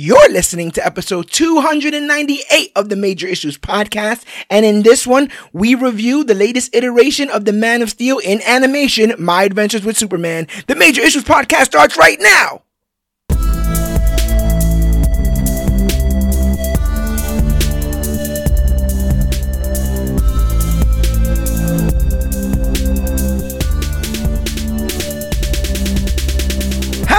You're listening to episode 298 of the Major Issues podcast, and in this one, we review the latest iteration of the Man of Steel in animation, My Adventures with Superman. The Major Issues podcast starts right now!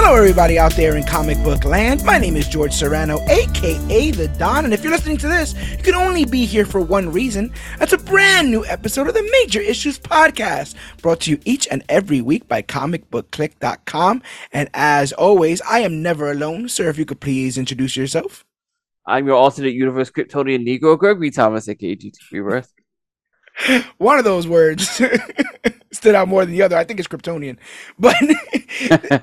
Hello, everybody out there in comic book land. My name is George Serrano, aka The Don, and if you're listening to this, you can only be here for one reason. That's a brand new episode of the Major Issues Podcast, brought to you each and every week by comicbookclique.com. And as always, I am never alone. Sir, if you could please introduce yourself. I'm your alternate universe Kryptonian Negro, Gregory Thomas, aka GT Rebirth. One of those words stood out more than the other. I think it's Kryptonian, but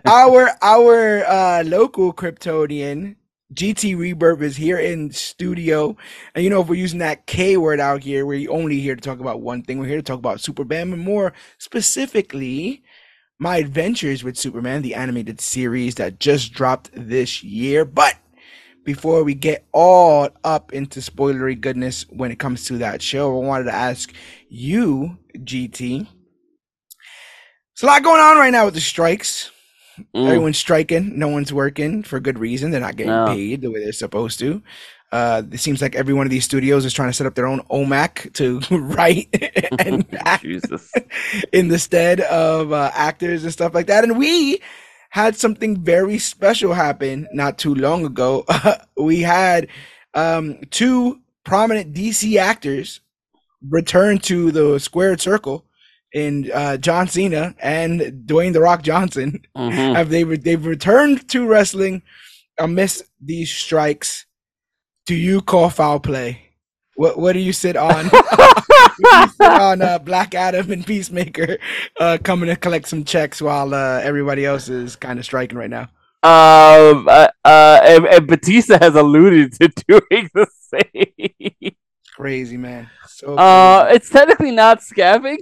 our our uh, local Kryptonian GT Rebirth is here in studio, and you know if we're using that K word out here, we're only here to talk about one thing. We're here to talk about Superman, and more specifically, my adventures with Superman, the animated series that just dropped this year. But before we get all up into spoilery goodness when it comes to that show, I wanted to ask you, GT. It's a lot going on right now with the strikes. Mm. Everyone's striking. No one's working for good reason. They're not getting No. paid the way they're supposed to. Uh, it seems like every one of these studios is trying to set up their own OMAC to write and act Jesus. in the stead of uh, actors and stuff like that. And we had something very special happen not too long ago. we had um, two prominent DC actors return to the squared circle in uh, John Cena and Dwayne the Rock Johnson. Mhm. Have they re- they've returned to wrestling amidst these strikes? Do you call foul play? What what do you sit on? on uh, Black Adam and Peacemaker uh, coming to collect some checks while uh, everybody else is kind of striking right now. Um, uh, uh, and, and Batista has alluded to doing the same. Crazy man. So Uh, crazy. it's technically not scabbing.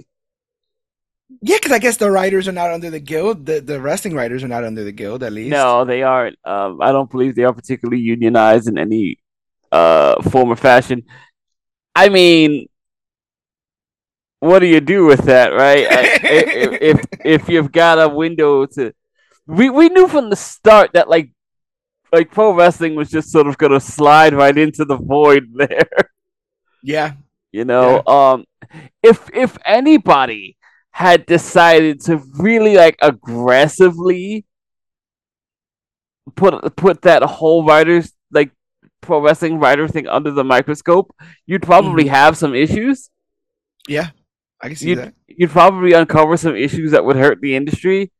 yeah, because I guess the writers are not under the guild. The the wrestling writers are not under the guild at least. No, they aren't. Um, I don't believe they are particularly unionized in any uh form or fashion. I mean, what do you do with that, right? I- if, if you've got a window to, we we knew from the start that like like pro wrestling was just sort of gonna slide right into the void there. Yeah. You know, um, if if anybody had decided to really like aggressively put put that whole writers like pro wrestling writer thing under the microscope, you'd probably have some issues. Yeah. I can see You'd that. you'd probably uncover some issues that would hurt the industry,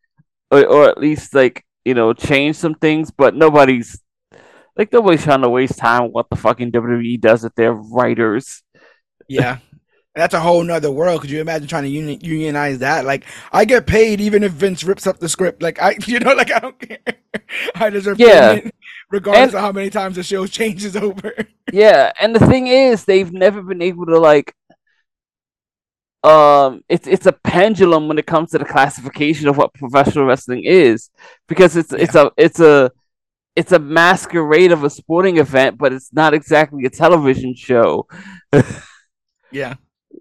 or or at least like you know change some things. But nobody's like nobody's trying to waste time what the fucking WWE does with their writers. Yeah. That's a whole nother world. Could you imagine trying to uni- unionize that? Like, I get paid even if Vince rips up the script. Like, I, you know, like I don't care. I deserve Yeah. payment regardless And- of how many times the show changes over. Yeah, and the thing is, they've never been able to like. Um, it's it's a pendulum when it comes to the classification of what professional wrestling is, because it's it's a it's a it's a masquerade of a sporting event, but it's not exactly a television show. Yeah.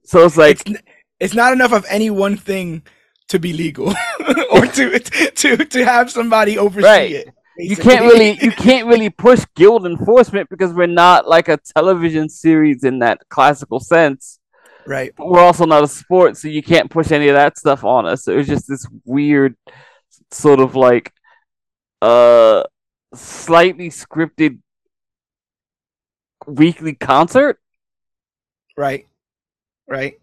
So it's like, it's, it's not enough of any one thing to be legal or to, to, to have somebody oversee Right. it. you can't really you can't really push guild enforcement because we're not like a television series in that classical sense. Right. but we're also not a sport, so you can't push any of that stuff on us. It was just this weird sort of like uh slightly scripted weekly concert. Right. Right.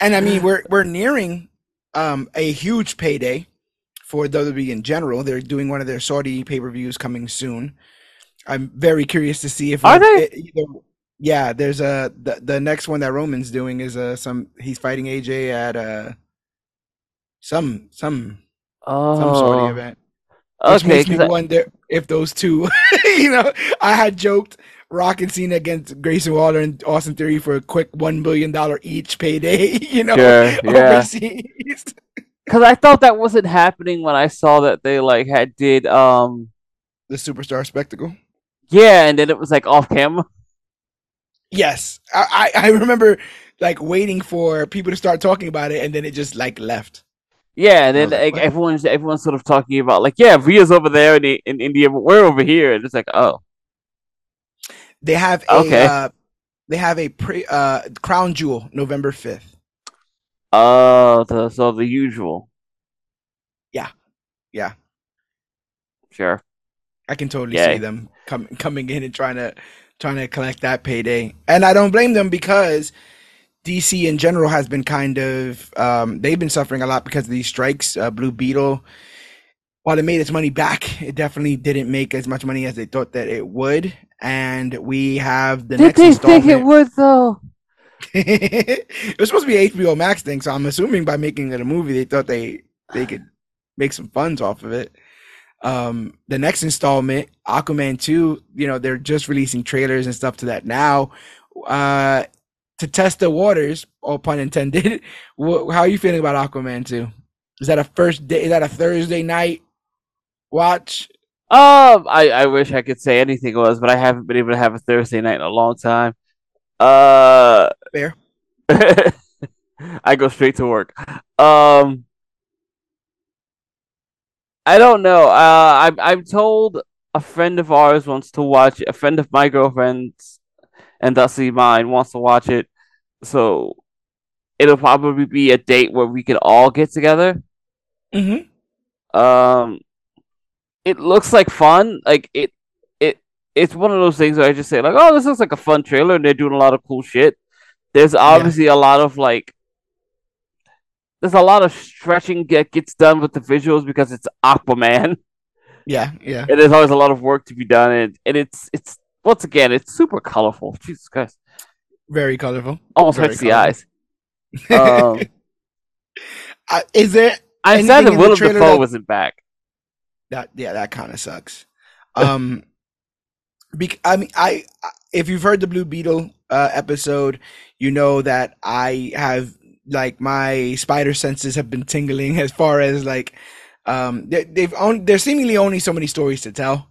And I mean, we're we're nearing um a huge payday for WWE in general. They're doing one of their Saudi pay per views coming soon. I'm very curious to see if Are they? it- either- yeah, there's a the, the next one that Roman's doing is uh some he's fighting AJ at uh some some some Saudi Oh, event. Which okay. makes me I- wonder if those two, you know, I had joked Rock and Cena against Grayson Waller and Austin Theory for a quick one billion dollar each payday, you know, Sure, yeah. overseas. Because I thought that wasn't happening when I saw that they like had did um the superstar spectacle. Yeah, and then it was like off camera. Yes, I, I remember like waiting for people to start talking about it, and then it just like left. Yeah, and then like, like, everyone's everyone's sort of talking about like, yeah, Rhea's over there in, in India, but we're over here, and it's like, oh, They have a Okay. uh, they have a pre uh crown jewel November fifth. oh, the, so the usual. Yeah. Yeah. Sure. I can totally Yay. see them com- coming in and trying to trying to collect that payday, and I don't blame them because DC in general has been kind of um, they've been suffering a lot because of these strikes. Uh, Blue Beetle, while it made its money back, it definitely didn't make as much money as they thought that it would. And we have the Did next they think it would though? it was supposed to be an HBO Max thing, so I'm assuming by making it a movie, they thought they they could make some funds off of it. Um, the next installment, Aquaman 2, you know, they're just releasing trailers and stuff to that now. Uh, to test the waters, all pun intended. How are you feeling about Aquaman 2? Is that a first day? Is that a Thursday night watch? Um, I, I wish I could say anything was, but I haven't been able to have a Thursday night in a long time. Uh, Fair. I go straight to work. Um, I don't know. Uh, I'm I'm told a friend of ours wants to watch. A friend of my girlfriend's, and thusly mine, wants to watch it. So it'll probably be a date where we can all get together. Mm-hmm. Um, it looks like fun. Like it, it, it's one of those things where I just say like, oh, this looks like a fun trailer, and they're doing a lot of cool shit. There's obviously a lot of like, there's a lot of stretching that gets done with the visuals because it's Aquaman, Yeah, yeah. and there's always a lot of work to be done, and and it's it's once again it's super colorful. Jesus Christ, Very colorful. almost Very hurts the eyes. Um, Uh, is there I'm Anything that Willem Dafoe that- wasn't back. that yeah that kind of sucks um bec- i mean I, I if you've heard the blue beetle uh episode you know that i have like my spider senses have been tingling as far as like um they, they've on there's seemingly only so many stories to tell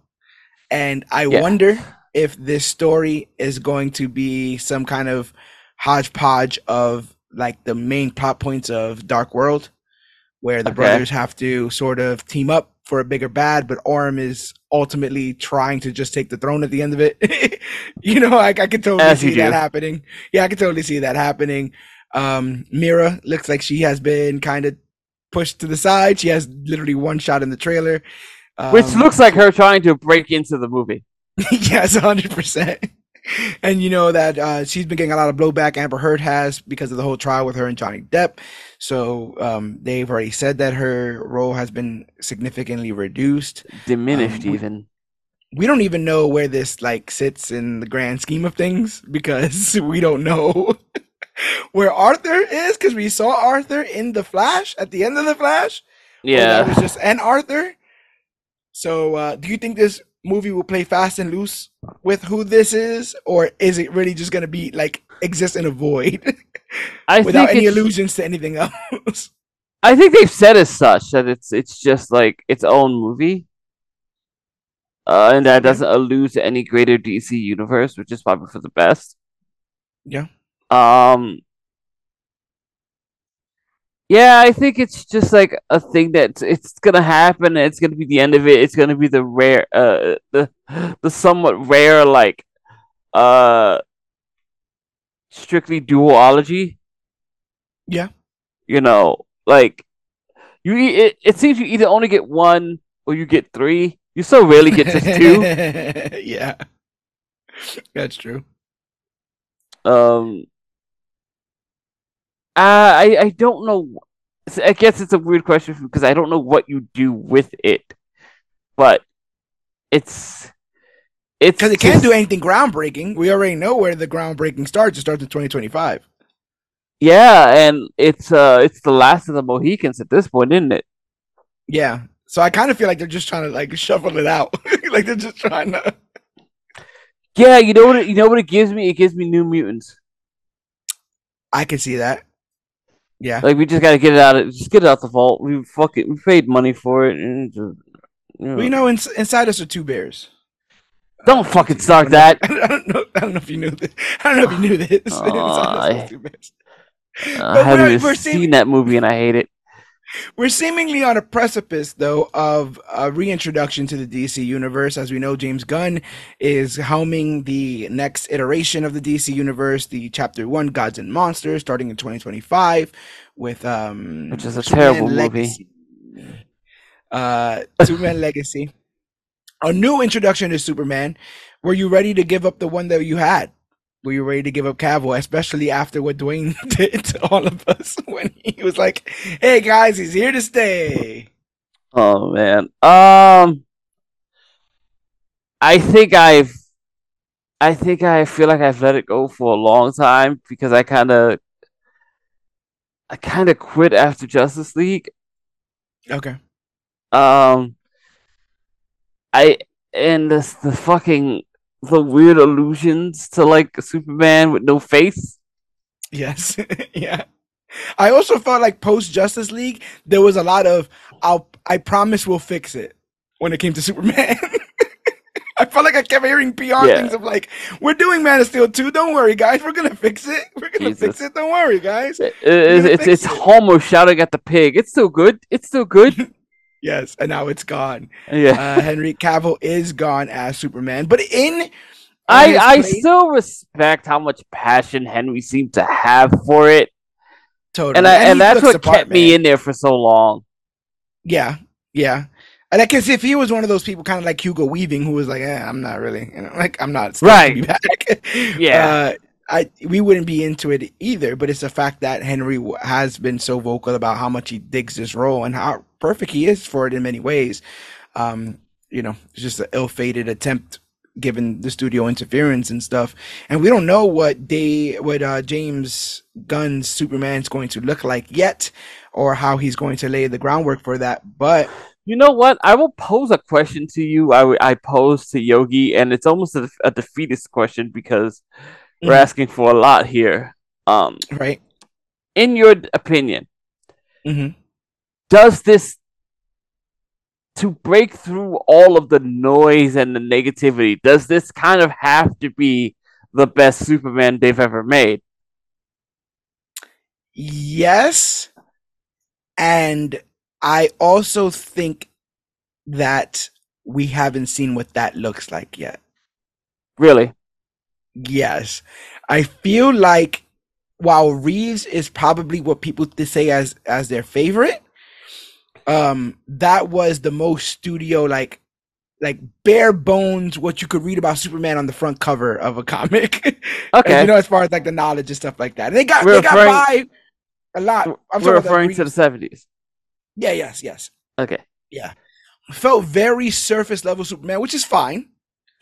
and i Yeah. wonder if this story is going to be some kind of hodgepodge of like the main plot points of dark world where the Okay. brothers have to sort of team up for a bigger bad, but Orm is ultimately trying to just take the throne at the end of it. you know, I, I could totally As see that happening. Yeah, I could totally see that happening. Um, Mera looks like she has been kind of pushed to the side. She has literally one shot in the trailer. Which Um, looks like her trying to break into the movie. yes, hundred percent. And you know that uh, she's been getting a lot of blowback. Amber Heard has because of the whole trial with her and Johnny Depp. So um, they've already said that her role has been significantly reduced. Diminished Um, we- even. We don't even know where this like sits in the grand scheme of things because we don't know where Arthur is because we saw Arthur in the Flash at the end of the Flash. Yeah, that was just an Arthur. So, uh, do you think this movie will play fast and loose with who this is, or is it really just gonna be like exist in a void I without any allusions to anything else? I think they've said as such that it's it's just like its own movie. Uh, and that doesn't allude to any greater DC universe, which is probably for the best. yeah, Um Yeah, I think it's just like a thing that it's gonna happen. It's gonna be the end of it. It's gonna be the rare, uh, the the somewhat rare, like, uh, strictly duology. Yeah. You know, like you. It, it seems you either only get one or you get three. You so rarely get just two. yeah, that's true. Um, I I don't know. I guess it's a weird question because I don't know what you do with it, but it's it's Because it can't do anything groundbreaking. We already know where the groundbreaking starts. It starts in 2025. Yeah, and it's uh it's the last of the Mohicans at this point, isn't it? Yeah, so I kind of feel like they're just trying to like shuffle it out. like they're just trying to. Yeah, you know what it, you know what it gives me? It gives me New Mutants. I can see that. Yeah. Like we just gotta get it out of just get it out the vault. We fuck it. We paid money for it, and just, you know, in, inside us are two bears. Don't uh, fucking start that. I don't know. I don't know if you knew this. I don't know if you knew this. Us I, uh, I haven't we're- even we're seen seeing- that movie and I hate it. We're seemingly on a precipice, though, of a reintroduction to the DC universe. As we know, James Gunn is helming the next iteration of the DC universe, the Chapter One Gods and Monsters, starting in 2025, with um, Which is a terrible movie. Legacy. Uh, Superman Legacy, a new introduction to Superman. Were you ready to give up the one that you had? Were you ready to give up Cavill, especially after what Dwayne did to all of us when he was like, "Hey guys, he's here to stay." Oh man. Um I think I've I think I feel like I've let it go for a long time because I kind of I kind of quit after Justice League. Okay. Um I and the the fucking the weird allusions to like Superman with no face. Yes. yeah. I also felt like post Justice League, there was a lot of "I'll I promise we'll fix it" when it came to Superman. I felt like I kept hearing PR Yeah. things of like, "We're doing Man of Steel 2. Don't worry, guys. We're gonna fix it. We're gonna fix it. Don't worry, guys." It- it's gonna it's, it's it. Homer shouting at the pig. It's still good. It's still good. Yes, and now it's gone. Yeah. Uh, Henry Cavill is gone as Superman, but in I I place- still respect how much passion Henry seemed to have for it, totally, and I, and, he that's what the part, kept me in there for so long. Yeah, yeah. And I guess if he was one of those people, kind of like Hugo Weaving, who was like, eh, "I'm not really, you know, like I'm not Right. to be back." Yeah. uh, I we wouldn't be into it either. But it's the fact that Henry has been so vocal about how much he digs this role and how perfect he is for it in many ways. Um, you know, it's just an ill-fated attempt given the studio interference and stuff. And we don't know what they what uh James Gunn's Superman's going to look like yet or how he's going to lay the groundwork for that. But You know what? I will pose a question to you. I I pose to Yogi, and it's almost a, a defeatist question because we're Mhm. asking for a lot here. Um, right. in your opinion, mm-hmm. does this to break through all of the noise and the negativity? Does this kind of have to be the best Superman they've ever made? Yes. And I also think that we haven't seen what that looks like yet. Really? Yes. I feel like while Reeves is probably what people to say as as their favorite, um, that was the most studio like like bare bones what you could read about Superman on the front cover of a comic. Okay. you know, as far as like the knowledge and stuff like that. And they got We're they got by a lot. I'm We're talking about the referring to the seventies. Yeah, yes, yes. Okay. Yeah. Felt very surface level Superman, which is fine.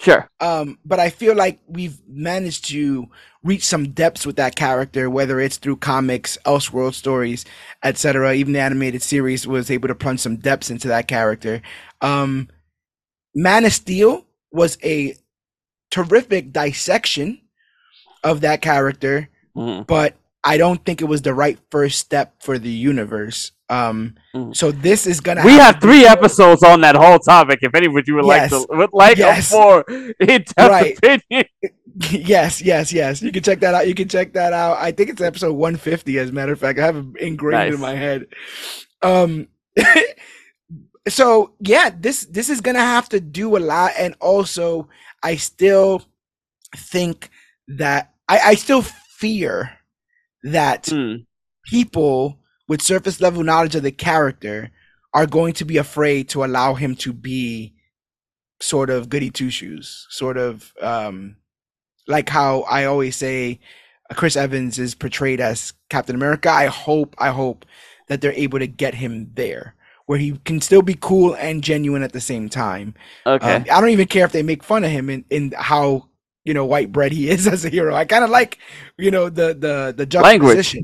Sure. Um, but I feel like we've managed to reach some depths with that character, whether it's through comics, Elseworld stories, etc. Even the animated series was able to plunge some depths into that character. Um, Man of Steel was a terrific dissection of that character, Mhm. but I don't think it was the right first step for the universe. Um, Mhm. so this is gonna We have have to be three episodes on that whole topic. If anybody would like to, would like Yes. a more in-depth Right. opinion. yes, yes, yes. You can check that out. You can check that out. I think it's episode 150, as a matter of fact. I have it ingrained in my head. Um so yeah, this this is gonna have to do a lot. And also I still think that I, I still fear that Hmm. people with surface level knowledge of the character are going to be afraid to allow him to be sort of goody two shoes, sort of um, like how I always say uh, Chris Evans is portrayed as Captain America. I hope, I hope that they're able to get him there where he can still be cool and genuine at the same time. Okay. Um, I don't even care if they make fun of him in, in how you know white bread he is as a hero. I kind of like you know the the the Language.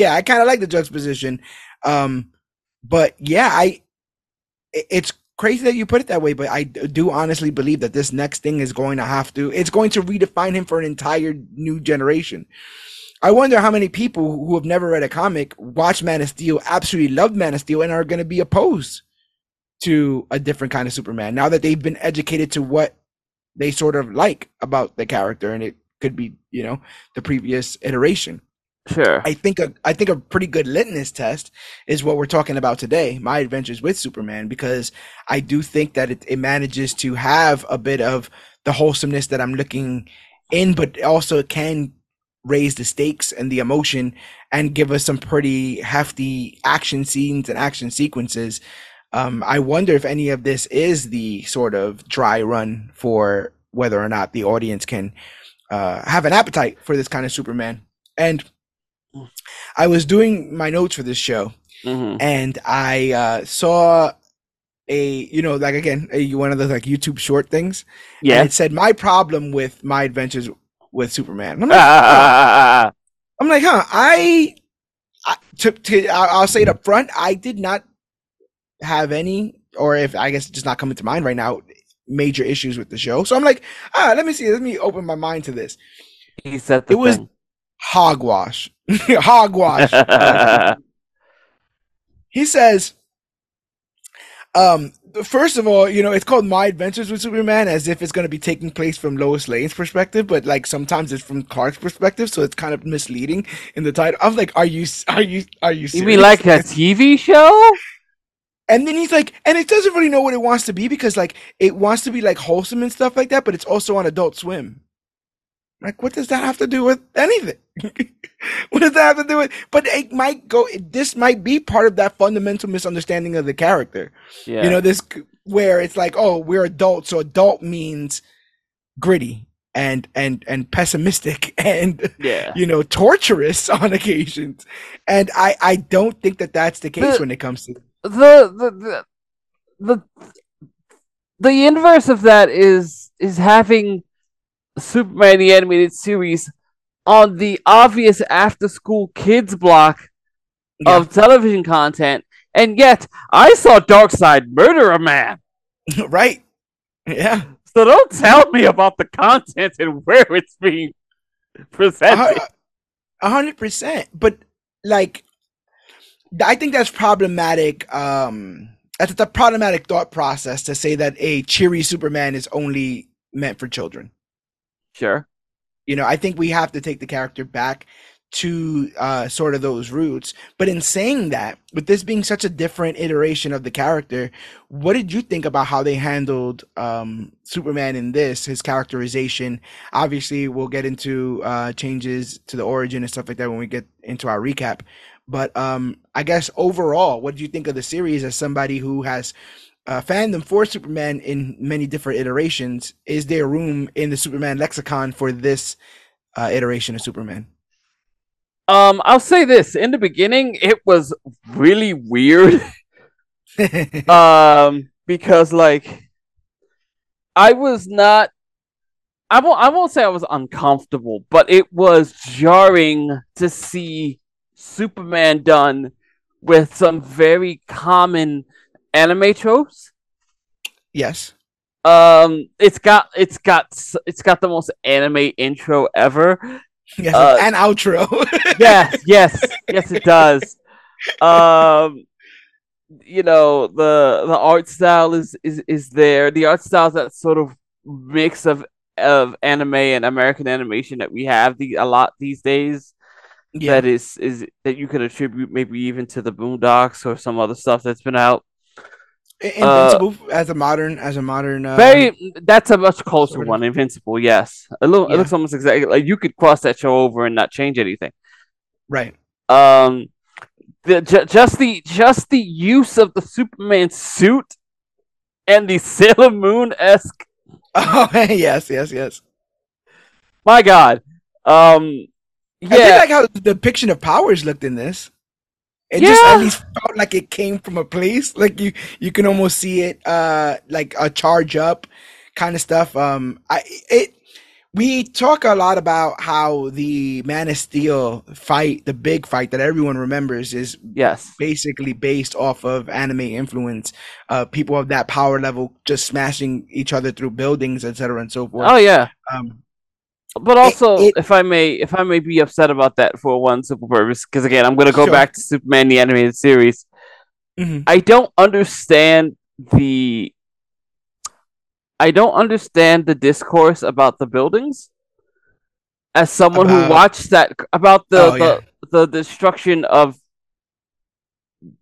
Yeah, I kind of like the juxtaposition. Um, but yeah, I it's crazy that you put it that way, but I do honestly believe that this next thing is going to have to it's going to redefine him for an entire new generation. I wonder how many people who have never read a comic watch Man of Steel, absolutely loved Man of Steel, and are going to be opposed to a different kind of Superman. Now that they've been educated to what they sort of like about the character, and it could be, you know, the previous iteration. Sure. I think a I think a pretty good litmus test is what we're talking about today, my adventures with Superman, because I do think that it, it manages to have a bit of the wholesomeness that I'm looking in, but also it can raise the stakes and the emotion and give us some pretty hefty action scenes and action sequences. Um, I wonder if any of this is the sort of dry run for whether or not the audience can uh, have an appetite for this kind of Superman. And I was doing my notes for this show, hmm and I uh, saw a you know like again a, one of those like YouTube short things. And Yeah. it said my problem with my adventures with Superman. I'm like, huh. I'm like, huh? I, I to, to I'll say it up front. I did not have any, or if I guess it's just not coming to mind right now, major issues with the show. So I'm like, ah, let me see. Let me open my mind to this. he said the It was thing. Hogwash. hogwash. he says, um, first of all, you know, it's called My Adventures with Superman as if it's going to be taking place from Lois Lane's perspective, but like sometimes it's from Clark's perspective, so it's kind of misleading in the title. I'm like, are you, are you, are you you serious? mean like a TV show? And then he's like, and it doesn't really know what it wants to be because like it wants to be like wholesome and stuff like that, but it's also on Adult Swim. Like, what does that have to do with anything? what does that have to do with? But it might go. This might be part of that fundamental misunderstanding of the character. Yeah. You know, this where it's like, oh, we're adults, so adult means gritty and and and pessimistic and yeah. you know torturous on occasions. And I I don't think that that's the case The- when it comes to the the the the, the inverse of that is is having Superman the animated series on the obvious after school kids block Yeah. of television content, and yet I saw Darkseid murder a man. right. Yeah. So don't tell me about the content and where it's being presented. A hundred percent. But like, I think that's problematic. Um, that's a problematic thought process to say that a cheery Superman is only meant for children. Sure. You know, I think we have to take the character back to uh, sort of those roots. But in saying that, with this being such a different iteration of the character, what did you think about how they handled um, Superman in this, his characterization? Obviously, we'll get into uh, changes to the origin and stuff like that when we get into our recap. But um, I guess overall, what do you think of the series as somebody who has uh, fandom for Superman in many different iterations? Is there room in the Superman lexicon for this uh, iteration of Superman? Um, I'll say this: in the beginning, it was really weird. um, because like, I was not. I won't. I won't say I was uncomfortable, but it was jarring to see Superman done with some very common anime tropes. yes. Um, it's got it's got it's got the most anime intro ever. Yes. Uh, and outro. yes, yes, yes, it does. Um, you know the the art style is is is there. The art style is that sort of mix of of anime and American animation that we have the a lot these days. yeah. That is is that you could attribute maybe even to the Boondocks or some other stuff that's been out. Invincible as a modern as a modern uh, Very, that's a much closer sort of. one. Invincible, yes. It, look, Yeah. it looks almost exactly like you could cross that show over and not change anything. right. um the ju- just the just the use of the Superman suit and the Sailor Moon esque. Oh yes, yes, yes. My God, um, yeah, I did like how the depiction of powers looked in this. It just Yeah. at least felt like it came from a place. Like you, you can almost see it, uh, like a charge up kind of stuff. Um, I it. We talk a lot about how the Man of Steel fight, the big fight that everyone remembers, is yes, basically based off of anime influence. Uh, people of that power level just smashing each other through buildings, etc., and so forth. oh yeah. Um, But also, it- if I may, if I may be upset about that for one simple purpose, because again, I'm going to go Sure. back to Superman the animated series. mhm. I don't understand the I don't understand the discourse about the buildings. As someone About- who watched that about the Oh, the, yeah. the destruction of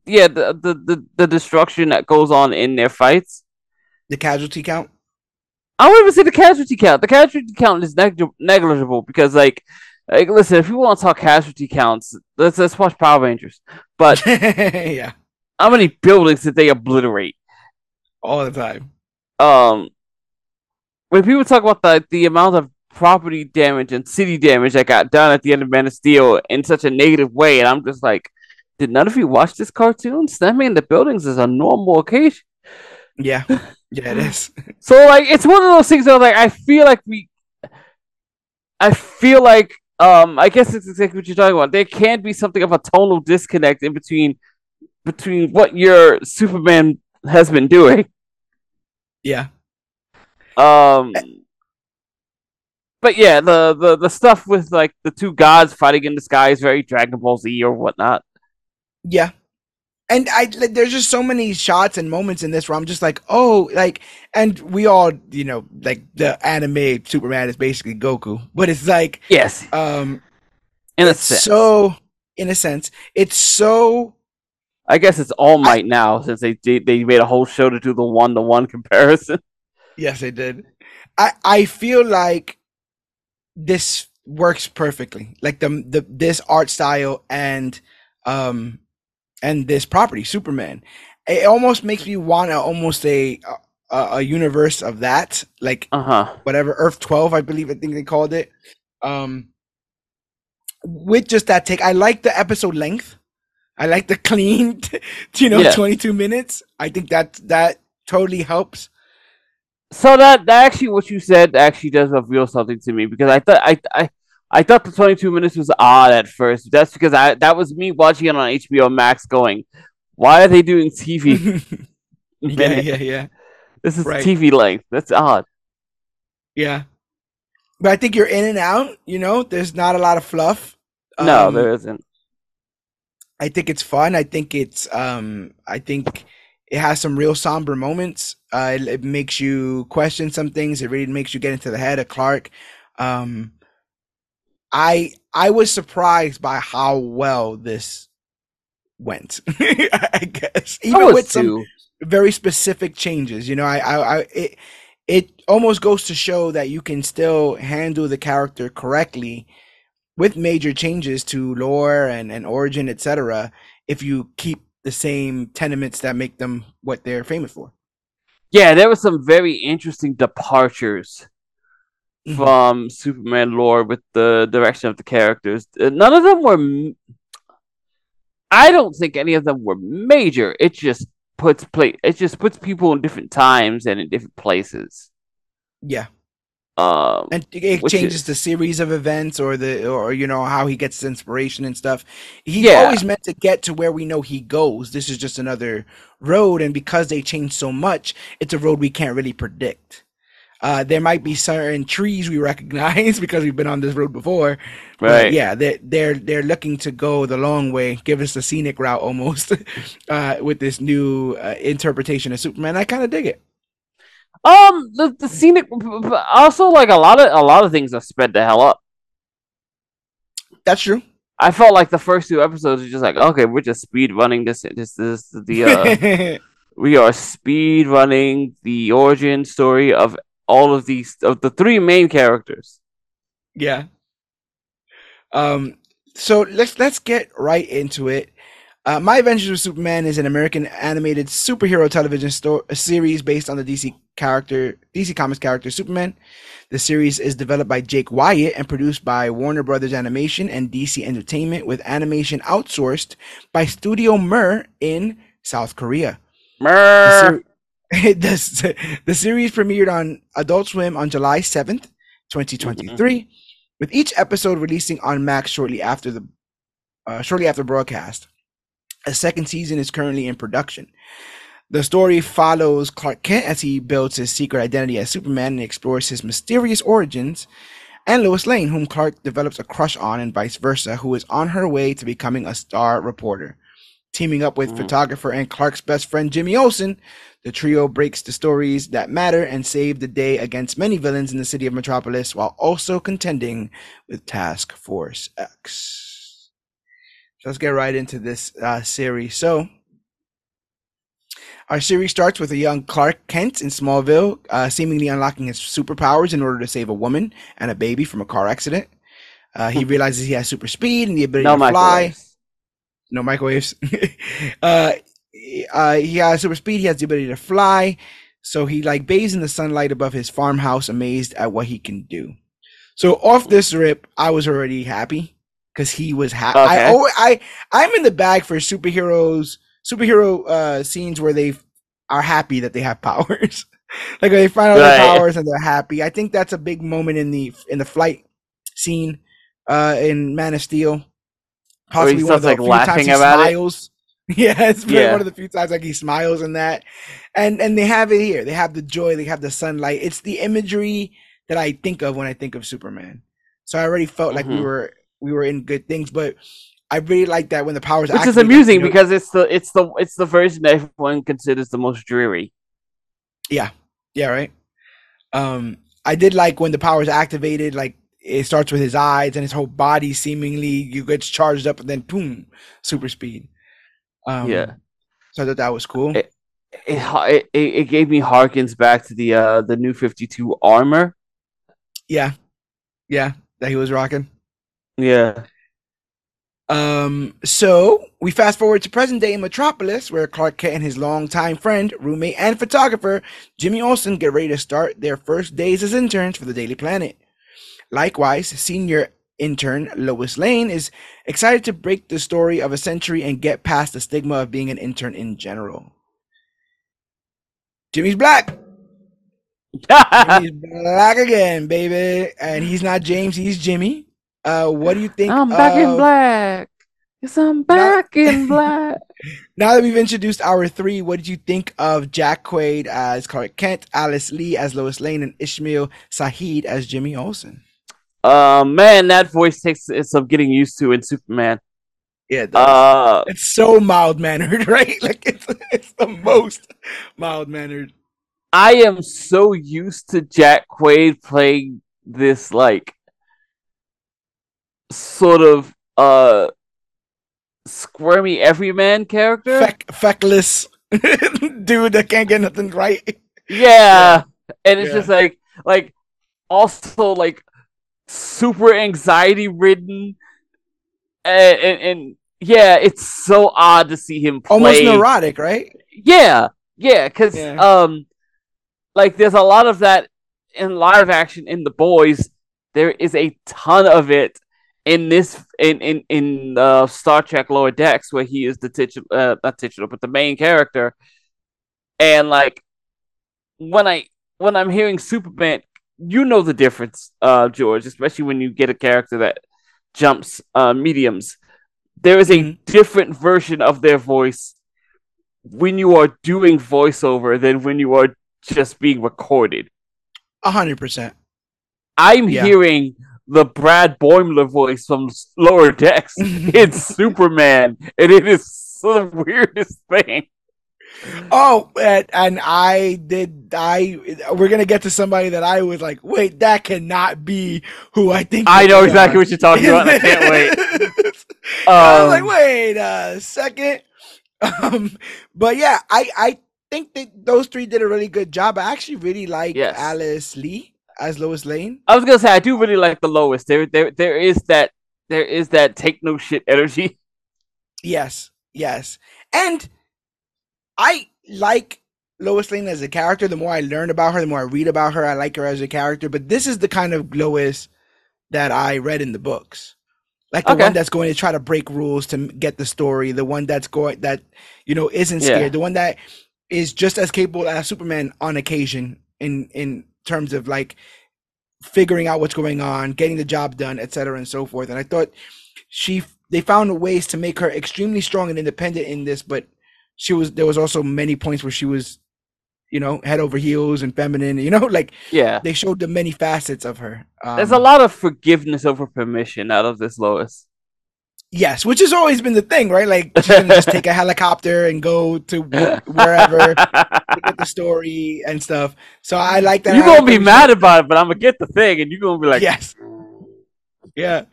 yeah the, the the the destruction that goes on in their fights. The casualty count. I won't even say the casualty count. The casualty count is neg- negligible because like like listen, if you want to talk casualty counts, let's let's watch Power Rangers. But yeah, how many buildings did they obliterate? all the time. um when people talk about the the amount of property damage and city damage that got done at the end of Man of Steel in such a negative way, and I'm just like, did none of you watch this cartoon? Slamming the buildings is a normal occasion. Yeah, yeah, it is. So like, it's one of those things where like I feel like we, I feel like um I guess it's exactly what you're talking about. There can be something of a tonal disconnect in between between what your Superman has been doing Yeah, Um, but yeah, the, the the stuff with like the two gods fighting in the sky is very Dragon Ball Z or whatnot. yeah. And I, like, there's just so many shots and moments in this where I'm just like, oh, like, and we all, you know, like the anime Superman is basically Goku, but it's like, Yes, um, in a sense. so, in a sense, it's so I guess it's All Might now since they they they made a whole show to do the one to one comparison. Yes, they did. I I feel like this works perfectly. Like the the this art style and um and this property, Superman. It almost makes me want to almost a, a a universe of that, like Uh huh. whatever Earth 12, I believe I think they called it. Um with just that take. I like the episode length. I like the clean, you know, Yeah. 22 minutes. I think that that totally helps. So that that actually what you said actually does reveal something to me because I thought I I. I thought the 22 minutes was odd at first. That's because I that was me watching it on HBO Max going, why are they doing TV yeah, yeah, yeah. This is Right. TV length. That's odd. Yeah. But I think you're in and out, you know, there's not a lot of fluff. No, Um, there isn't. I think it's fun. I think it's um I think it has some real somber moments. Uh it, it makes you question some things. It really makes you get into the head of Clark. Um I I was surprised by how well this went. I guess. I Even was with some too. very specific changes. You know, I, I, I it, it almost goes to show that you can still handle the character correctly with major changes to lore and, and origin, etc. If you keep the same tenements that make them what they're famous for. Yeah, there were some very interesting departures Mhm. from Superman lore with the direction of the characters. Uh, None of them were. I don't think any of them were major. It just puts play. It just puts people in different times and in different places. Yeah, Um, and it- it changes is- the series of events or the or you know how he gets inspiration and stuff. He's Yeah. always meant to get to where we know he goes. This is just another road, and because they change so much, it's a road we can't really predict. Uh, there might be certain trees we recognize because we've been on this road before. but right. yeah, they're they're they're looking to go the long way, give us a scenic route almost uh, with this new uh, interpretation of Superman. I kind of dig it. Um, the the scenic. Also, like a lot of a lot of things are sped the hell up. That's true. I felt like the first two episodes are just like, okay, we're just speed running this. This this the uh, we are speed running the origin story of all of these of the three main characters. Yeah. Um. So let's let's get right into it. Uh, My Adventures with Superman is an American animated superhero television sto- a series based on the DC character DC Comics character Superman. The series is developed by Jake Wyatt and produced by Warner Brothers Animation and DC Entertainment, with animation outsourced by Studio Mir in South Korea. Mir. the, the series premiered on Adult Swim on July 7th, 2023, with each episode releasing on Max shortly after the uh, shortly after broadcast. A second season is currently in production. The story follows Clark Kent as he builds his secret identity as Superman and explores his mysterious origins, and Lois Lane, whom Clark develops a crush on, and vice versa, who is on her way to becoming a star reporter. Teaming up with Mhm. photographer and Clark's best friend Jimmy Olsen, the trio breaks the stories that matter and save the day against many villains in the city of Metropolis while also contending with Task Force X. So let's get right into this uh, series. So, our series starts with a young Clark Kent in Smallville, uh, seemingly unlocking his superpowers in order to save a woman and a baby from a car accident. Uh, he realizes he has super speed and the ability No to fly microwaves. No microwaves. uh, uh, he has super speed. He has the ability to fly. So he like bathes in the sunlight above his farmhouse, amazed at what he can do. So off this rip, I was already happy because he was happy. I, Okay. I I'm in the bag for superheroes, superhero uh, scenes where they are happy that they have powers. like when they find out their Right. powers and they're happy. I think that's a big moment in the in the flight scene uh, in Man of Steel. Possibly one of the like, few times laughing he about it? smiles. Yeah, it's Yeah. one of the few times like he smiles in that, and and they have it here. They have the joy. They have the sunlight. It's the imagery that I think of when I think of Superman. So I already felt like we Mhm. were we were in good things, but I really like that when the powers Which is amusing know- because it's the it's the it's the version that everyone considers the most dreary. Yeah, yeah, right. Um, I did like when the powers activated, like it starts with his eyes and his whole body seemingly you gets charged up and then boom, super speed. Um, Yeah. So I thought that was cool. It- It, it it gave me harkens back to the uh the new Fifty Two armor. yeah, yeah, that he was rocking. Yeah. Um, so we fast forward to present day in Metropolis, where Clark Kent and his longtime friend, roommate, and photographer Jimmy Olsen get ready to start their first days as interns for the Daily Planet. Likewise, senior intern Lois Lane is excited to break the story of a century and get past the stigma of being an intern in general. Jimmy's black. Jimmy's black again, baby, and he's not James. He's Jimmy. Uh, what do you think? I'm back in black. Yes, I'm back in black. Now that we've introduced our three, what did you think of Jack Quaid as Clark Kent, Alice Lee as Lois Lane, and Ishmel Sahid as Jimmy Olsen? Uh, man, that voice takes some getting used to in Superman. Yeah, it. Uh, it's so mild mannered, right? Like it's it's the most mild mannered. I am so used to Jack Quaid playing this like sort of uh squirmy everyman character. Feck, feckless dude that can't get nothing right. Yeah. And it's Yeah. just like like also like super anxiety ridden and, and and yeah, it's so odd to see him play Almost neurotic, right? Yeah, yeah, because Yeah. um, like there's a lot of that in live action in the boys. There is a ton of it in this in in in uh, Star Trek Lower Decks, where he is the titular, uh, not titular, but the main character. And like when I when I'm hearing Superman, you know the difference, uh, George, especially when you get a character that jumps uh, mediums. There is a Mhm. different version of their voice when you are doing voiceover than when you are just being recorded. A hundred percent. I'm Yeah. hearing the Brad Boimler voice from Lower Decks it's Superman, and it is the weirdest thing. Oh, and, and I did. I we're gonna get to somebody that I was like, wait, that cannot be who I think. I know exactly are." what you're talking about. I can't wait. I was like, Um, wait a second. Um, but yeah, I I think that those three did a really good job. I actually really like Yes. Alice Lee as Lois Lane. I was gonna say I do really like the Lois. There, there, there is that. There is that take no shit energy. Yes, yes, and I like Lois Lane as a character. The more I learn about her, the more I read about her, I like her as a character. But this is the kind of Lois that I read in the books. Like the Okay. one that's going to try to break rules to get the story, the one that's going that you know isn't scared, Yeah. the one that is just as capable as Superman on occasion in in terms of like figuring out what's going on, getting the job done, etc. and so forth. And I thought she they found ways to make her extremely strong and independent in this, but she was there was also many points where she was, you know, head over heels and feminine. You know, like Yeah, they showed the many facets of her. Um, there's a lot of forgiveness over permission out of this Lois. Yes, which has always been the thing, right? Like she's gonna just take a helicopter and go to wherever get the story and stuff. So I like that. You're gonna be mad about it, but I'm gonna get the thing, and you're gonna be like, yes, yeah.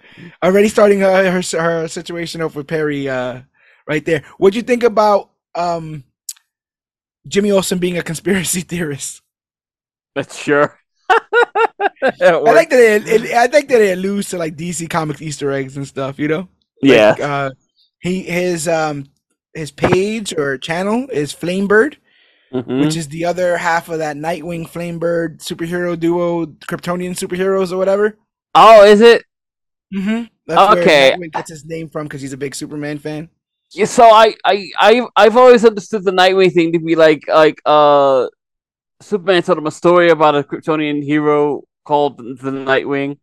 Already starting her her, her situation with Perry, uh, right there. What'd you think about um, Jimmy Olsen being a conspiracy theorist? That's sure. I like that. It, it, I think that it alludes to like DC Comics Easter eggs and stuff. You know. Yeah. Like, uh, he his um his page or channel is Flamebird, Mhm. which is the other half of that Nightwing Flamebird superhero duo, Kryptonian superheroes or whatever. Oh, is it? Mm-hmm. That's Okay. where Nightwing gets his name from because he's a big Superman fan. Yeah, so I, I, I, I've always understood the Nightwing thing to be like, like, uh, Superman told him a story about a Kryptonian hero called the Nightwing.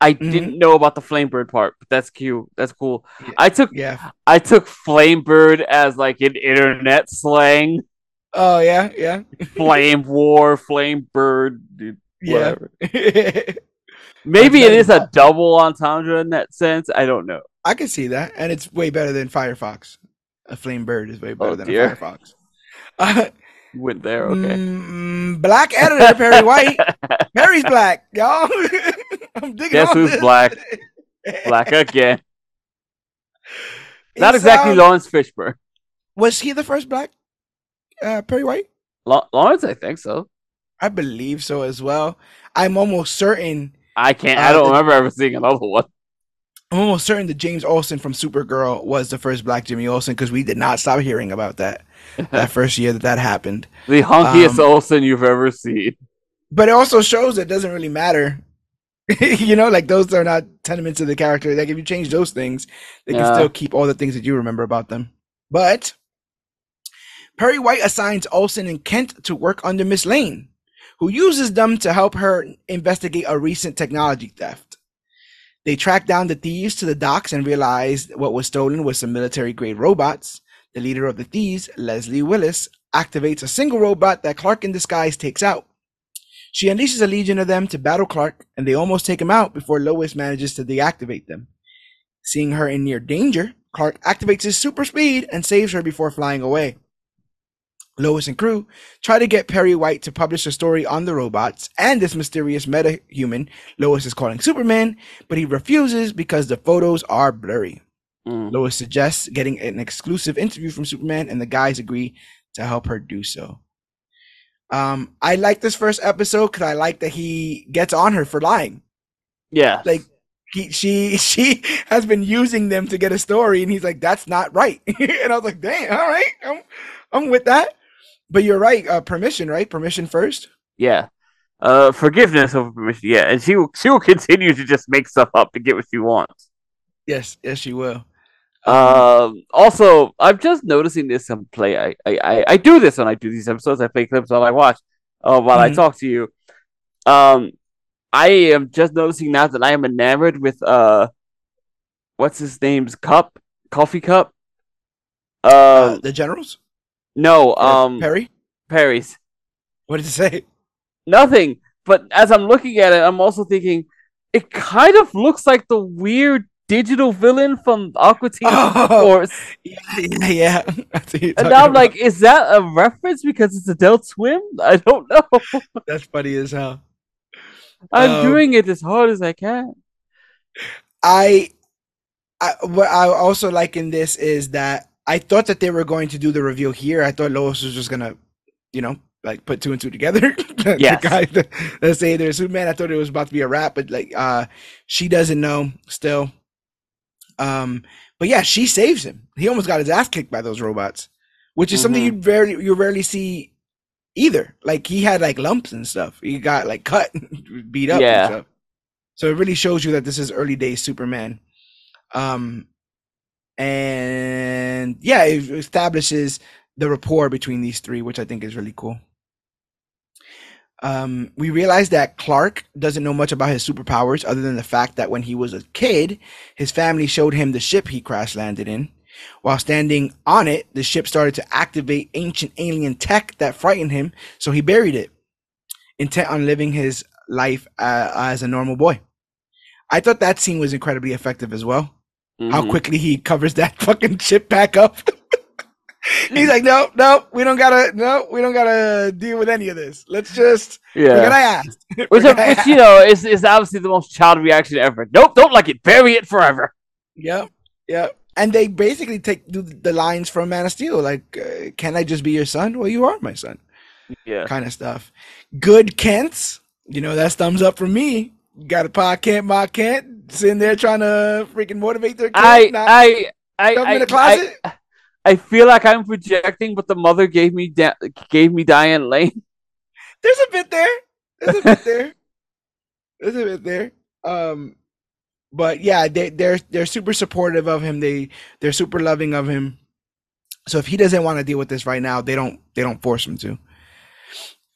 I Mhm. didn't know about the Flamebird part, but that's cute. That's cool. Yeah. I took, Yeah. I took Flamebird as like an internet slang. Oh yeah, yeah, Flame War, Flamebird, dude, yeah. whatever. Maybe it is a double entendre in that sense. I don't know. I can see that, and it's way better than Firefox. A flame bird is way better Oh, than dear. a Firefox. Uh, You went there, okay. mm, black editor Perry White. Perry's black, y'all. I'm digging Guess who's this. black? Black again. Not exactly Laurence Fishburne. Was he the first black uh, Perry White? La- Lawrence, I think so. I believe so as well. I'm almost certain. I can't. Uh, I don't the- remember ever seeing another one. I'm almost certain that James Olsen from Supergirl was the first black Jimmy Olsen because we did not stop hearing about that that first year that that happened. the hunkiest Um, Olsen you've ever seen. But it also shows it doesn't really matter. you know, like those are not tenements of the character. Like if you change those things, they can still keep all the things that you remember about them. But Perry White assigns Olsen and Kent to work under Miss Lane, who uses them to help her investigate a recent technology theft. They track down the thieves to the docks and realize what was stolen was some military grade robots. The leader of the thieves, Leslie Willis, activates a single robot that Clark in disguise takes out. She unleashes a legion of them to battle Clark, and they almost take him out before Lois manages to deactivate them. Seeing her in near danger, Clark activates his super speed and saves her before flying away. Lois and crew try to get Perry White to publish a story on the robots and this mysterious meta-human Lois is calling Superman, but he refuses because the photos are blurry. Mm. Lois suggests getting an exclusive interview from Superman, and the guys agree to help her do so. Um, I like this first episode because I like that he gets on her for lying. Yeah. Like he, she, she has been using them to get a story, and he's like, "That's not right." and I was like, "Damn, all right, I'm, I'm with that." But you're right. Uh, permission, right? Permission first. yeah. Uh, forgiveness over permission. Yeah, and she will. She will continue to just make stuff up to get what she wants. Yes, yes, she will. Um, Um. Also, I'm just noticing this in play. I, I, I, I do this when I do these episodes. I play clips while I watch, uh, while I Mhm. talk to you. Um, I am just noticing now that I am enamored with uh, what's his name's cup, coffee cup. Um, uh, the generals. No, um, Perry. Perry's What did it say? nothing. But as I'm looking at it, I'm also thinking it kind of looks like the weird digital villain from Aqua Teen Oh, Force. yeah, yeah, yeah. I see what you're And now I'm about. like, is that a reference because it's Adult Swim? I don't know. that's funny as hell. I'm Um, doing it as hard as I can. I, I what I also like in this is that I thought that they were going to do the reveal here. I thought Lois was just gonna, you know, like put two and two together. the Yes. guy that, that say there's Superman. I thought it was about to be a wrap, but like uh she doesn't know still. Um but yeah, she saves him. He almost got his ass kicked by those robots, which is something Mhm. you rarely you rarely see either. Like he had like lumps and stuff. He got like cut, and beat up. Yeah. And stuff. So it really shows you that this is early days Superman. Um, and yeah, it establishes the rapport between these three, which I think is really cool. Um, we realize that Clark doesn't know much about his superpowers other than the fact that when he was a kid, his family showed him the ship he crash landed in. While standing on it, the ship started to activate ancient alien tech that frightened him, so he buried it, intent on living his life uh, as a normal boy. I thought that scene was incredibly effective as well. How Mhm. quickly he covers that fucking chip back up. He's like, no, no, we don't gotta, no, we don't gotta deal with any of this. Let's just, Yeah. gonna ask. We're Which, gonna which you know is is obviously the most child reaction ever. Nope, don't like it. Bury it forever. Yep, yep. And they basically take do the lines from Man of Steel, like, uh, "Can I just be your son? Well, you are my son," Yeah. kind of stuff. Good Kents, you know, that's thumbs up for me. Got a Pa Kent, Ma Kent, sitting there trying to freaking motivate their kid. I I I I, in the closet. I, I feel like I'm projecting, but the mother gave me da- gave me Diane Lane. There's a bit there. There's a bit there. There's a bit there. Um, but yeah, they they're they're super supportive of him. They they're super loving of him. So if he doesn't want to deal with this right now, they don't they don't force him to.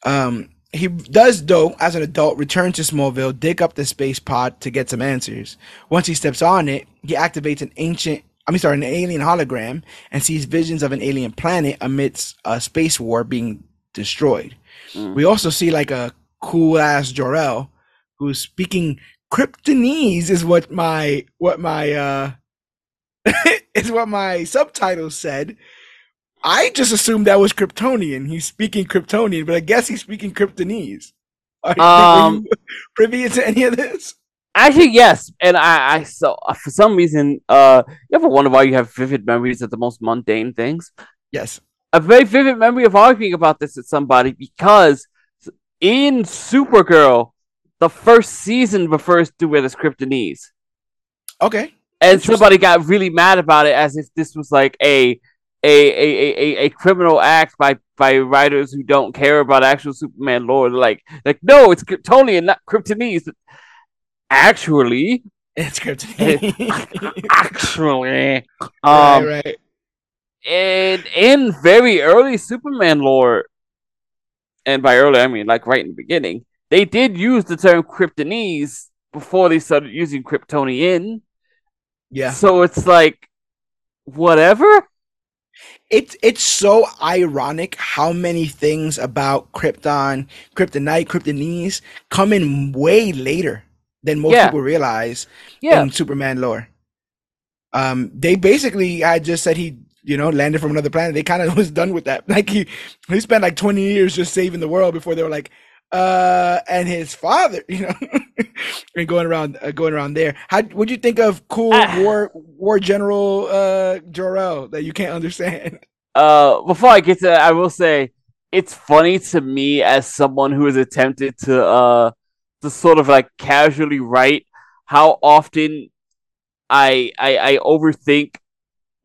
Um, he does though, as an adult, return to Smallville, dig up the space pod to get some answers. Once he steps on it, he activates an ancient, I mean, sorry, an alien hologram and sees visions of an alien planet amidst a space war being destroyed. Mm. We also see like a cool ass Jor-El who's speaking Kryptonese is what my what my uh is what my subtitles said. I just assumed that was Kryptonian. He's speaking Kryptonian, but I guess he's speaking Kryptonese. Are, Um, you privy to any of this? Actually, yes, and I, I so uh, for some reason, uh, you ever wonder why you have vivid memories of the most mundane things? Yes. A very vivid memory of arguing about this with somebody because in Supergirl, the first season refers to it as Kryptonese, Okay. and somebody got really mad about it as if this was like a a, a, a, a, criminal act by, by writers who don't care about actual Superman lore. They're like, like no, it's Kryptonian, not Kryptonese. Actually, It's Kryptonian. actually, um, right, right. and in very early Superman lore, and by early I mean like right in the beginning, they did use the term Kryptonese before they started using Kryptonian. Yeah. So it's like, whatever. It's it's so ironic how many things about Krypton, Kryptonite, Kryptonese come in way later than most Yeah. people realize Yeah, in Superman lore. Um, they basically I just said he, you know, landed from another planet. They kind of was done with that. Like he, he spent like twenty years just saving the world before they were like, uh, and his father, you know, and going around, uh, going around there. How would you think of cool Ah. war war general uh Jor-El that you can't understand? uh, before I get to that, I will say it's funny to me as someone who has attempted to uh to sort of like casually write how often I I, I overthink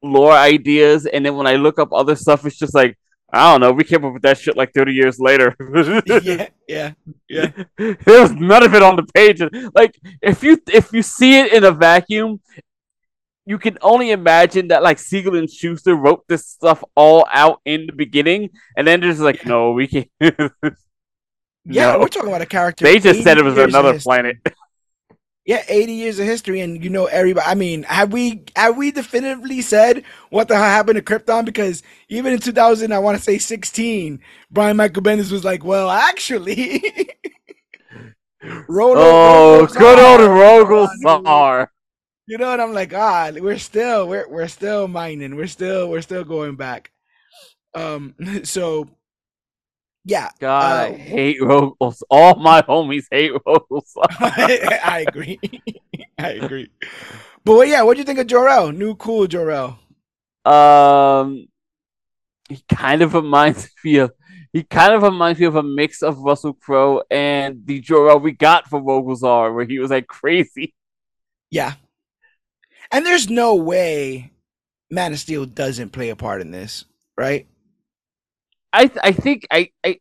lore ideas, and then when I look up other stuff, it's just like I don't know. We came up with that shit like thirty years later. yeah, yeah, yeah. there was none of it on the page. Like if you if you see it in a vacuum, you can only imagine that like Siegel and Shuster wrote this stuff all out in the beginning, and then there's like, Yeah. no, we can't. Yeah, No. we're talking about a character. they just said it was another planet. Yeah, 80 years of history, and you know everybody. I mean, have we have we definitively said what the hell happened to Krypton? Because even in 2000, I want to say 16, Brian Michael Bendis was like, "Well, actually, Rolo, oh, good old Rogol You know, and I'm like, ah, we're still we're we're still mining. We're still we're still going back. Um, so yeah, God, I Uh, hate Rogol. All my homies hate Rogol Zaar. I agree. I agree. But well, yeah, what do you think of Jor-El? New cool Jor-El. Um, he kind of reminds me of he kind of reminds me of a mix of Russell Crowe and the Jor-El we got for Rogol Zaar, where he was like crazy. Yeah. And there's no way Man of Steel doesn't play a part in this, right? I th- I think I, I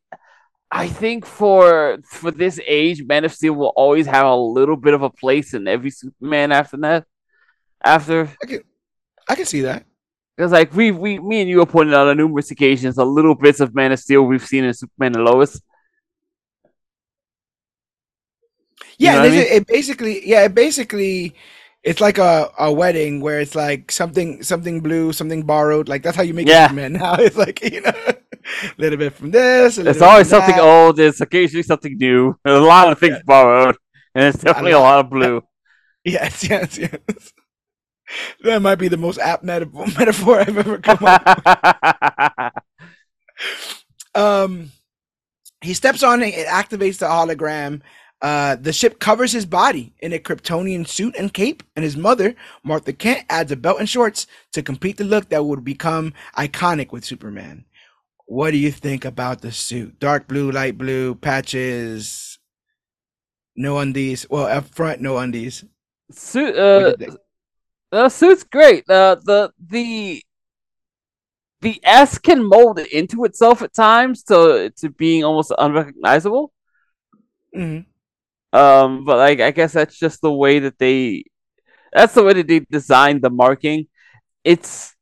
I think for for this age, Man of Steel will always have a little bit of a place in every Superman after that. After I can I can see that. because like we we me and you have pointed out on numerous occasions, the little bits of Man of Steel we've seen in Superman and Lois. Yeah, know what I it, it basically, yeah, it basically, it's like a, a wedding where it's like something something blue, something borrowed. Like that's how you make Yeah. Superman now. It's like you know, a little bit from this. It's always something that. old. It's occasionally something new. There's a lot of things Yeah. borrowed, and it's definitely a lot. of blue. Yes, yes, yes. that might be the most apt metaphor, metaphor I've ever come up. With. Um, he steps on it, it activates the hologram. Uh, the ship covers his body in a Kryptonian suit and cape, and his mother, Martha Kent, adds a belt and shorts to complete the look that would become iconic with Superman. What do you think about the suit? Dark blue, light blue, patches, no undies. Well, up front, no undies. Suit, uh, the suit's great. Uh, the the the S can mold it into itself at times to to being almost unrecognizable. Mm-hmm. Um, but like I guess that's just the way that they that's the way that they designed the marking. It's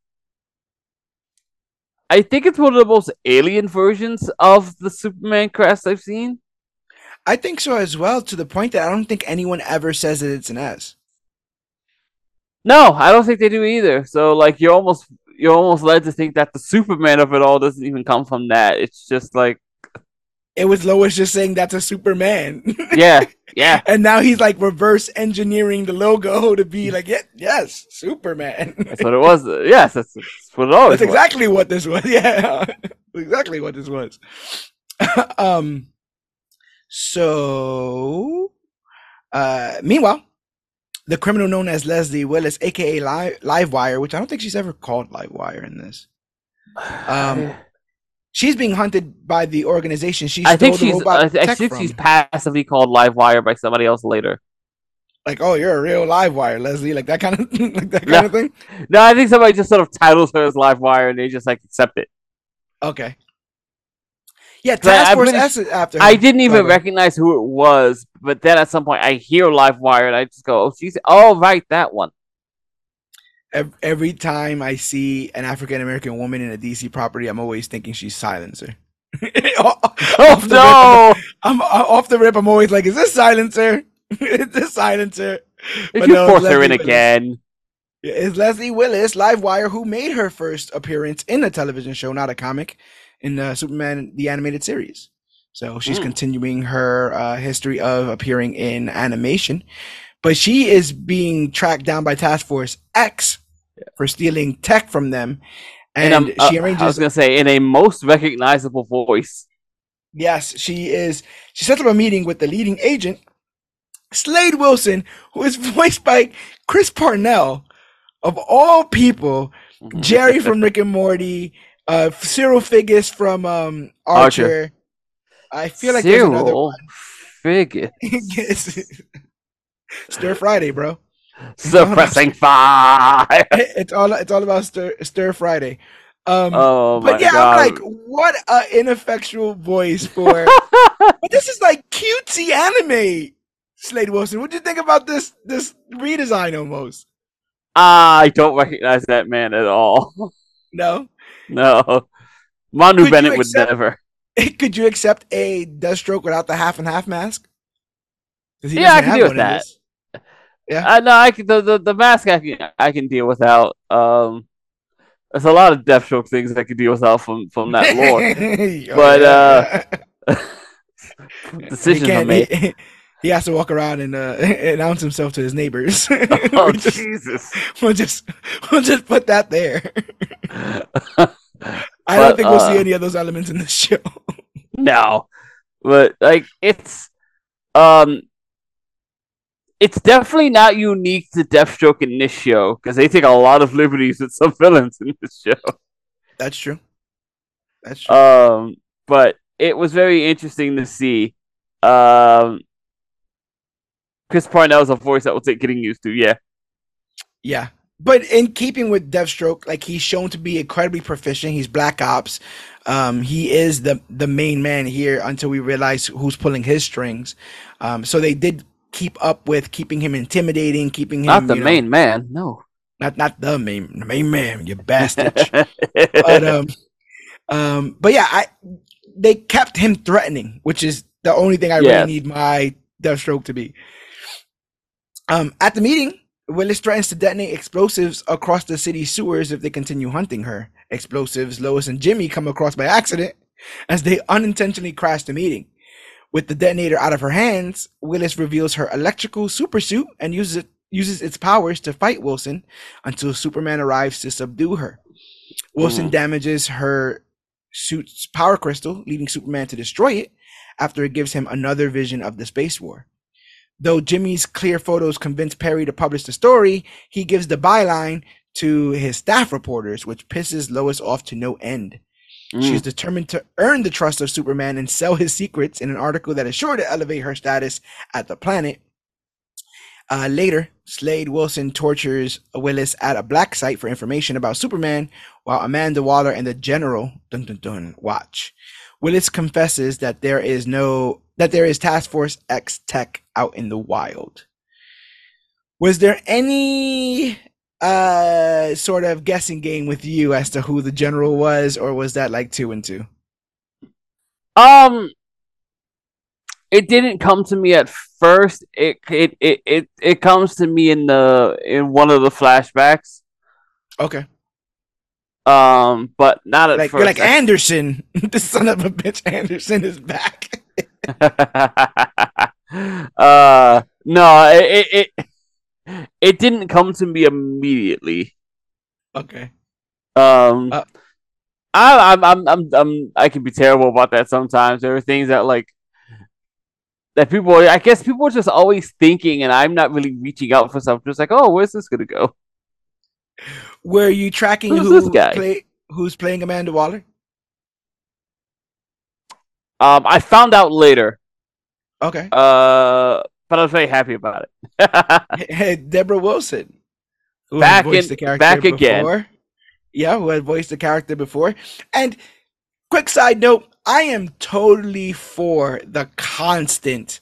I think it's one of the most alien versions of the Superman crest I've seen. I think so as well, to the point that I don't think anyone ever says that it's an S. No, I don't think they do either. So like you're almost you're almost led to think that the Superman of it all doesn't even come from that. It's just like it was Lois just saying that's a Superman. Yeah, yeah. and now he's like reverse engineering the logo to be like, yeah, yes, Superman. That's what it was. Yes, that's, that's what it always That's exactly what this was. Yeah, exactly what this was. um. So, uh, meanwhile, the criminal known as Leslie Willis, aka Live Livewire, which I don't think she's ever called Livewire in this. Um, she's being hunted by the organization. She I think the she's I, I think she's passively called Livewire by somebody else later. like, oh, you're a real Livewire, Leslie, like that kind of like that kind Yeah. of thing. No, I think somebody just sort of titles her as Livewire and they just like accept it. Okay. Yeah, Task I'm Force S after. I didn't even recognize who it was, but then at some point I hear Livewire and I just go, "Oh, she's oh right, that one." Ev- Every time I see an African American woman in a DC property, I'm always thinking she's Silencer. Oh off, the rip, no! I'm, I'm off the rip. I'm always like, "Is this Silencer? is this Silencer?" Did But you no, force her in Willis. again? It's Leslie Willis, Livewire, who made her first appearance in a television show, not a comic, in uh, Superman the animated series. So she's Hmm. continuing her uh, history of appearing in animation, but she is being tracked down by Task Force X for stealing tech from them, and And um, uh, I was gonna say in a most recognizable voice. Yes, she is. She sets up a meeting with the leading agent, Slade Wilson, who is voiced by Chris Parnell, of all people. Jerry from Rick and Morty, uh, Cyril Figgis from um, Archer. Archer. I feel like there's another Cyril one. Figgis. Stir Friday, bro. Suppressing fire. It's all it's all about Stir Stir Friday. Um, Oh my but yeah, god! I'm like, what a ineffectual voice for. but this is like cutesy anime. Slade Wilson, what do you think about this this redesign almost? I don't recognize that man at all. No, No, Manu Could Bennett would never. could you accept a Deathstroke without the half and half mask? Yeah, I can deal with that. this. Yeah. I know I can the, the the mask I can I can deal without. Um, there's a lot of Deathstroke things I can deal without from from that lore. Oh, But, yeah. Decisions are made. He, he has to walk around and uh, announce himself to his neighbors. Oh we just, Jesus! we'll just we'll just put that there. I don't think we'll see uh, any of those elements in this show. no, but like it's um, it's definitely not unique to Deathstroke in this show because they take a lot of liberties with some villains in this show. That's true. That's true. Um, but it was very interesting to see. Um, Chris Parnell is a voice that will take getting used to. Yeah, Yeah. But in keeping with Deathstroke, like he's shown to be incredibly proficient. He's Black Ops. Um, he is the the main man here until we realize who's pulling his strings. Um, so they did keep up with keeping him intimidating, keeping him not the you know, main man. No. not not the main the main man, you bastard. but um, um, but yeah, I they kept him threatening, which is the only thing I really need my Deathstroke to be. Um, at the meeting, Willis threatens to detonate explosives across the city sewers if they continue hunting her. Explosives Lois and Jimmy come across by accident as they unintentionally crash the meeting. With the detonator out of her hands, Willis reveals her electrical supersuit and uses it uses its powers to fight Wilson until Superman arrives to subdue her. Wilson Mhm. damages her suit's power crystal, leading Superman to destroy it after it gives him another vision of the space war. Though Jimmy's clear photos convince Perry to publish the story, he gives the byline to his staff reporters, which pisses Lois off to no end. She's Mm. determined to earn the trust of Superman and sell his secrets in an article that is sure to elevate her status at the planet. Uh, later, Slade Wilson tortures Willis at a black site for information about Superman, while Amanda Waller and the General dun, dun, dun, watch. Willis confesses that there is no that there is Task Force X tech out in the wild. Was there any uh sort of guessing game with you as to who the general was, or was that like two and two? Um, it didn't come to me at first. It it it it, it comes to me in the in one of the flashbacks. Okay, Um, but not at like first. you're like Anderson, the son of a bitch. Anderson is back. uh, no, it, it it it didn't come to me immediately. okay, Um, Uh, I, I'm, I'm, I'm, I'm, I can be terrible about that sometimes. There are things that like that people. I guess people are just always thinking, and I'm not really reaching out for something. Just like, oh, where's this gonna go? were you tracking Who's who this guy? play who's playing Amanda Waller? Um, I found out later. Okay, Uh, but I was very happy about it. Hey, Debra Wilson, who Back had voiced in- the character back again. Yeah, who had voiced the character before. And quick side note, I am totally for the constant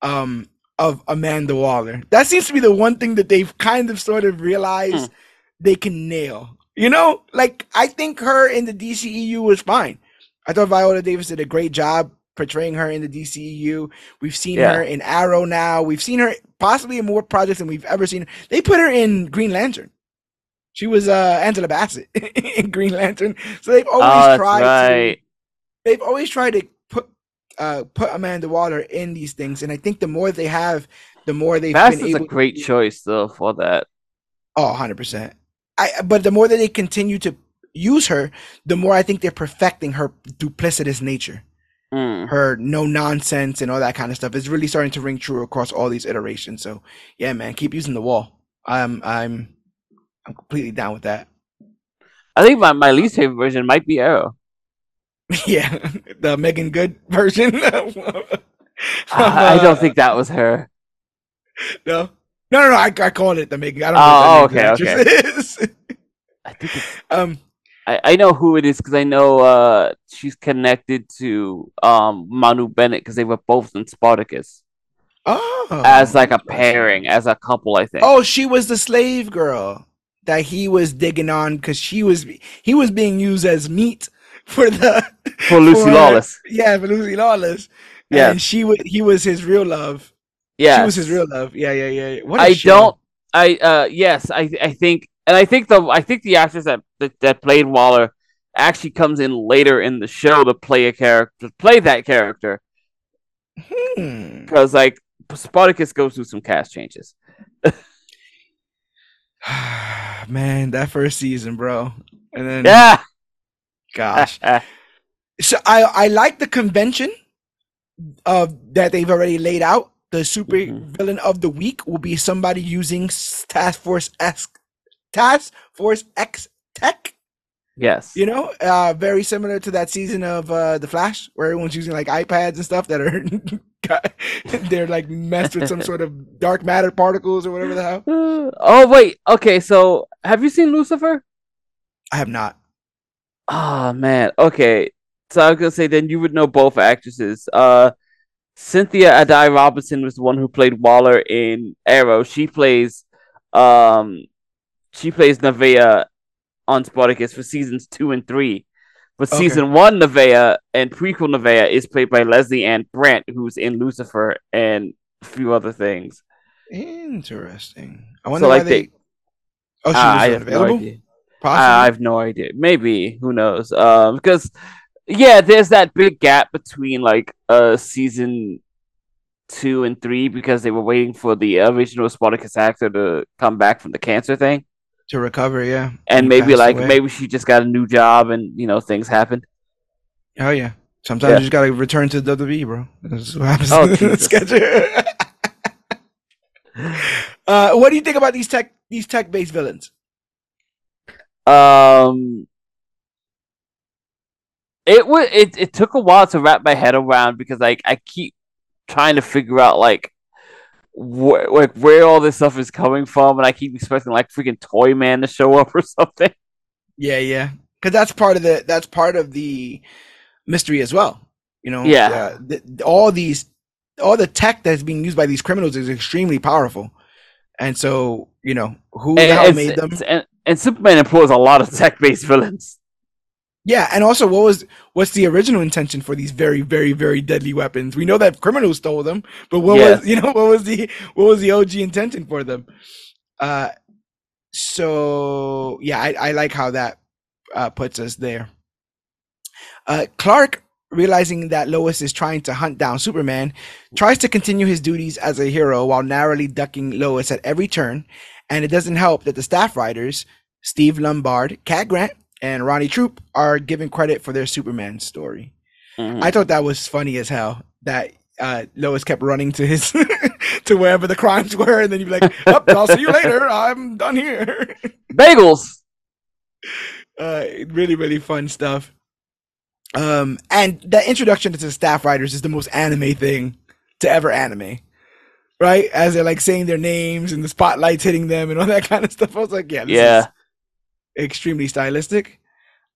um of Amanda Waller. That seems to be the one thing that they've kind of sort of realized Hmm. they can nail. You know, like I think her in the DCEU was fine. I thought Viola Davis did a great job portraying her in the DCEU. We've seen Yeah. her in Arrow now. We've seen her possibly in more projects than we've ever seen. They put her in Green Lantern. She was uh Angela Bassett in Green Lantern. So they've always oh, tried right. to they've always tried to put uh put Amanda Waller in these things. And I think the more they have, the more they've Bass been is a great to choice though for that. Oh, 100%. I but the more that they continue to use her, the more I think they're perfecting her duplicitous nature. Mm. Her no nonsense and all that kind of stuff is really starting to ring true across all these iterations. So, yeah, man, keep using the wall. I'm I'm I'm completely down with that. I think my, my least favorite version might be Arrow. yeah, the Meagan Good version. I, I uh, don't think that was her. no. No, no, no. I, I called it the Megan. I don't Oh, know. if that okay. I think it's, um, I, I know who it is because I know uh she's connected to um Manu Bennett because they were both in Spartacus oh, as like a pairing, as a couple. I think. Oh, she was the slave girl that he was digging on because she was he was being used as meat for the for Lucy for- Lawless. yeah for Lucy Lawless. Yeah. and she was he was his real love. Yeah, She was his real love. Yeah, yeah, yeah. What I show. don't. I uh yes, I I think, and I think the I think the actress that that, that played Waller actually comes in later in the show to play a character, to play that character, Hmm. because like Spartacus goes through some cast changes. Man, that first season, bro. And then Yeah. gosh. So I I like the convention of that they've already laid out. The super Mhm. villain of the week will be somebody using Task Force X Task Force X tech. yes. You know, uh, very similar to that season of uh, The Flash, where everyone's using like iPads and stuff that are they're like messed with some sort of dark matter particles or whatever the hell. Oh wait. Okay. So have you seen Lucifer? I have not. Oh man. Okay. So I was gonna say then you would know both actresses. Uh, Cynthia Addai-Robinson was the one who played Waller in Arrow. She plays, um, she plays Naevia on Spartacus for seasons two and three. But Okay. season one Naevia and prequel Naevia is played by Lesley-Ann Brandt, who's in Lucifer and a few other things. Interesting. I wonder like, why they. they- Oh, she Ah, was I no available. Possibly. I have no idea. Maybe who knows? Um, because yeah, there's that big gap between like uh season two and three because they were waiting for the original Spartacus actor to come back from the cancer thing to recover. Yeah, and maybe like away. maybe she just got a new job and you know things happened. Oh yeah, sometimes yeah. you just gotta return to WWE, bro. That's what happens oh, in the schedule. uh, what do you think about these tech these tech based villains? Um, it was it, it took a while to wrap my head around because like I keep trying to figure out like wh- like where all this stuff is coming from, and I keep expecting like freaking Toy Man to show up or something. Yeah, yeah, because that's part of the that's part of the mystery as well. You know, yeah, uh, the, all these all the tech that's being used by these criminals is extremely powerful, and so you know who the hell made them. And, and Superman employs a lot of tech based villains. Yeah, and also, what was what's the original intention for these very, very, very deadly weapons? We know that criminals stole them, but what yes. was you know what was the what was the OG intention for them? Uh, so yeah, I, I like how that uh, puts us there. Uh, Clark, realizing that Lois is trying to hunt down Superman, tries to continue his duties as a hero while narrowly ducking Lois at every turn. And it doesn't help that the staff writers, Steve Lombard, Cat Grant, and Ronnie Troop are given credit for their Superman story. Mm-hmm. I thought that was funny as hell that uh, Lois kept running to his to wherever the crimes were, and then you'd be like, oh, "I'll see you later. I'm done here." Bagels. Uh, really, really fun stuff. Um, and the introduction to the staff writers is the most anime thing to ever anime, right? As they're like saying their names and the spotlights hitting them and all that kind of stuff. I was like, yeah, yeah extremely stylistic.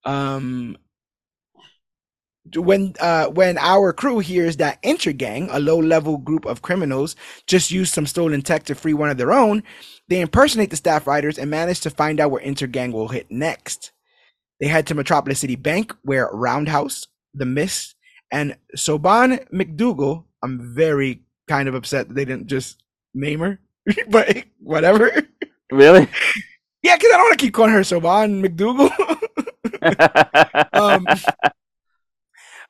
Um, when uh, when our crew hears that Intergang, a low-level group of criminals, just used some stolen tech to free one of their own, they impersonate the staff writers and manage to find out where Intergang will hit next. They head to Metropolis City Bank, where Roundhouse, The Mist, and Siobhan McDougal. I'm very kind of upset that they didn't just name her, but whatever. Really? Yeah, because I don't want to keep calling her Siobhan McDougal. um,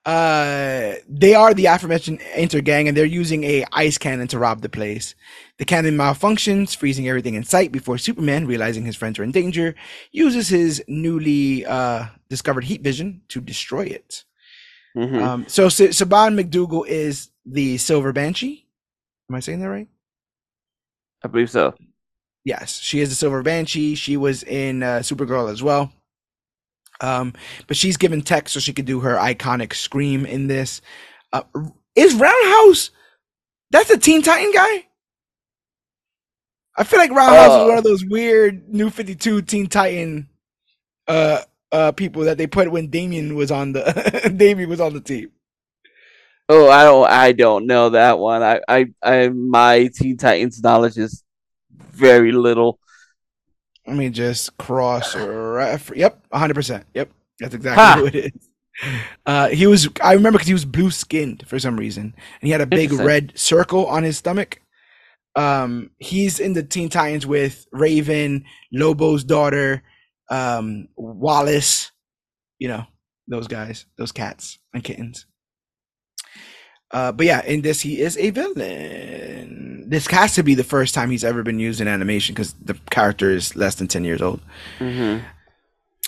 uh, they are the aforementioned Intergang, and they're using a ice cannon to rob the place. The cannon malfunctions, freezing everything in sight before Superman, realizing his friends are in danger, uses his newly uh, discovered heat vision to destroy it. Mm-hmm. Um, so S- Siobhan McDougal is the Silver Banshee. Am I saying that right? I believe so. Yes, she is the Silver Banshee. She was in uh, Supergirl as well. Um, but she's given tech so she could do her iconic scream in this. Uh, is Roundhouse? That's a Teen Titan guy. I feel like Roundhouse uh, is one of those weird New Fifty Two Teen Titan uh uh people that they put when Damian was on the Damian was on the team. Oh, I don't I don't know that one. I I, I my Teen Titans knowledge is very little. Let me just cross ref. Yep, 100%. Yep, that's exactly ha. who it is. Uh, he was, I remember because he was blue skinned for some reason, and he had a big red circle on his stomach. Um, he's in the Teen Titans with Raven, Lobo's daughter, um, Wallace, you know, those guys, those cats and kittens. Uh, but yeah, in this he is a villain. This has to be the first time he's ever been used in animation because the character is less than ten years old. Mm-hmm.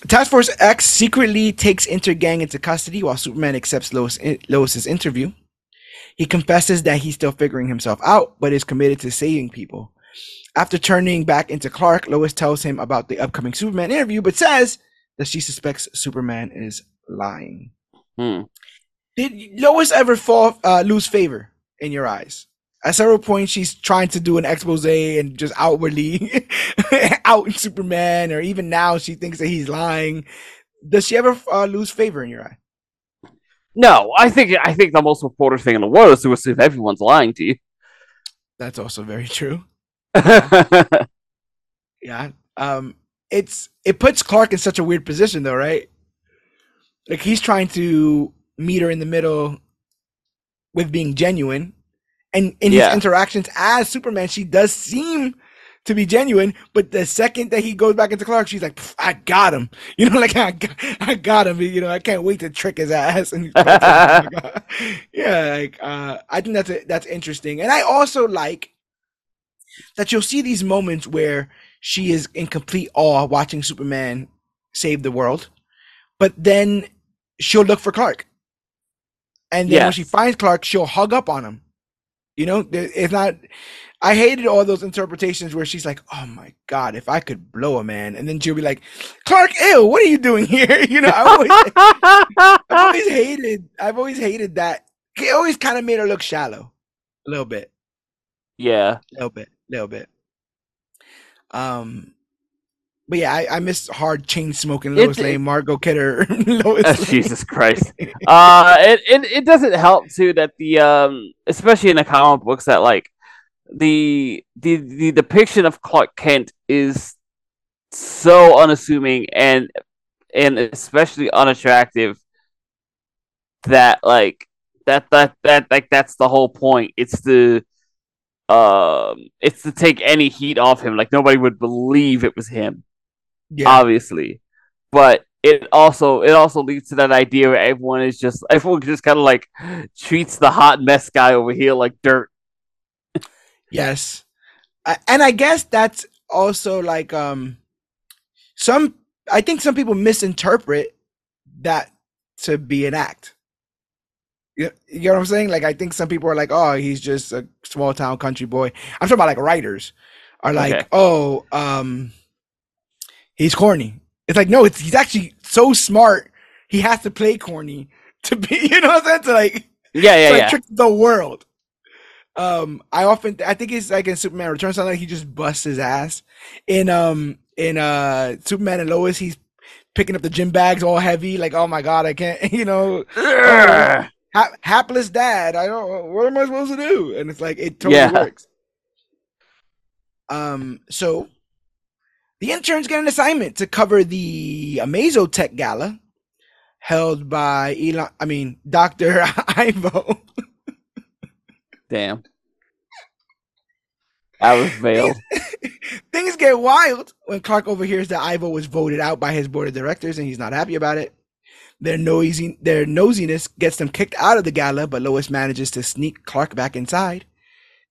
Task Force X secretly takes Intergang into custody while Superman accepts Lois, Lois's interview. He confesses that he's still figuring himself out, but is committed to saving people. After turning back into Clark, Lois tells him about the upcoming Superman interview, but says that she suspects Superman is lying. Hmm. Did Lois ever fall uh, lose favor in your eyes? At several points, she's trying to do an expose and just outwardly out Superman, or even now she thinks that he's lying. Does she ever uh, lose favor in your eye? No, I think I think the most important thing in the world is to assume everyone's lying to you. That's also very true. yeah. Um it's it puts Clark in such a weird position though, right? Like he's trying to meet her in the middle with being genuine. And in yeah. his interactions as Superman, she does seem to be genuine. But the second that he goes back into Clark, she's like, "I got him," you know, like I got, I got him. You know, I can't wait to trick his ass. And yeah, like uh, I think that's a, that's interesting, and I also like that you'll see these moments where she is in complete awe watching Superman save the world, but then she'll look for Clark. And then yes. when she finds Clark, she'll hug up on him. You know, it's not. I hated all those interpretations where she's like, "Oh my god, if I could blow a man," and then she'll be like, "Clark, ew, what are you doing here?" You know, I've always, I've always hated. I've always hated that. It always kind of made her look shallow, a little bit. Yeah, a little bit, a little bit. Um, but yeah, I, I miss hard chain smoking Lois it, Lane, Margot Kidder, Lois. Oh, Jesus Christ. uh, it, it it doesn't help too that the um, especially in the comic books that like the the the depiction of Clark Kent is so unassuming and and especially unattractive that like that that that like that's the whole point. It's the um it's to take any heat off him. Like nobody would believe it was him. Yeah. Obviously. But it also it also leads to that idea where everyone is just everyone just kind of like treats the hot mess guy over here like dirt. yes. and I guess that's also like um some I think some people misinterpret that to be an act. You, you know what I'm saying? Like I think some people are like, "Oh, he's just a small town country boy." I'm talking about like writers are like, okay. "Oh, um, he's corny." It's like no, it's he's actually so smart. He has to play corny to be, you know what I'm saying? To like, yeah, yeah, yeah. trick the world. Um, I often I think it's like in Superman Returns, something like he just busts his ass. In um in uh Superman and Lois, he's picking up the gym bags all heavy, like oh my god, I can't, you know. Oh, ha- hapless dad. I don't. What am I supposed to do? And it's like it totally yeah. works. Um. So the interns get an assignment to cover the Amazotech Gala held by Elon. I mean, Doctor Ivo. Damn. I was veiled. Things get wild when Clark overhears that Ivo was voted out by his board of directors and he's not happy about it. Their noisy, their nosiness gets them kicked out of the gala, but Lois manages to sneak Clark back inside.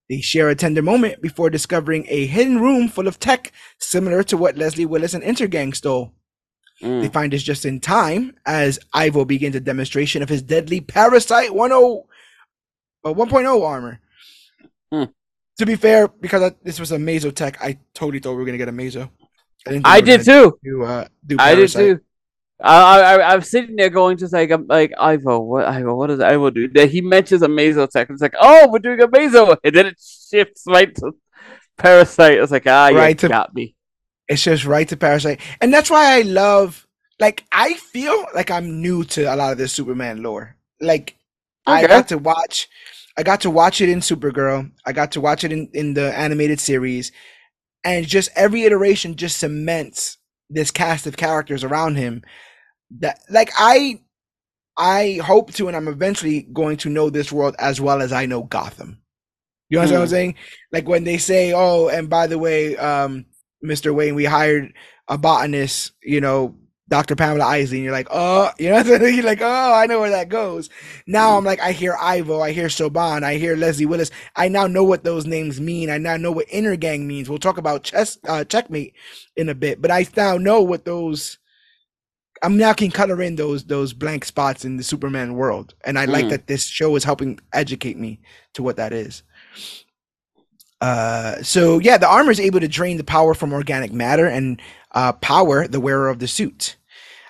They share a tender moment before discovering a hidden room full of tech similar to what Leslie Willis and Intergang stole. Mm. They find this just in time as Ivo begins a demonstration of his deadly Parasite 10, uh, 1.0 armor. Mm. To be fair, because I, this was Amazo tech, I totally thought we were going to get Amazo. I, I did too. Do, uh, do I did too. I, I I'm sitting there going just like I'm like Ivo, what Ivo, what does Ivo do? That he mentions Amazotech. It's like, oh, we're doing Amazo, and then it shifts right to Parasite. It's like, ah, right you to, got me. It's just right to Parasite, and that's why I love. Like, I feel like I'm new to a lot of this Superman lore. Like, okay. I got to watch, I got to watch it in Supergirl. I got to watch it in in the animated series, and just every iteration just cements this cast of characters around him that like I I hope to and I'm eventually going to know this world as well as I know Gotham. You know mm. what I'm hmm. saying? Like when they say, "Oh, and by the way, um, Mr. Wayne, we hired a botanist, you know, Dr. Pamela Isley, and you're like, oh, you know, you're like, oh, I know where that goes. Now I'm like, I hear Ivo, I hear Siobhan, I hear Leslie Willis. I now know what those names mean. I now know what Intergang means. We'll talk about chess, uh, checkmate in a bit, but I now know what those I'm now can color in those those blank spots in the Superman world, and I mm. like that this show is helping educate me to what that is. Uh, so yeah, the armor is able to drain the power from organic matter and uh, power the wearer of the suit.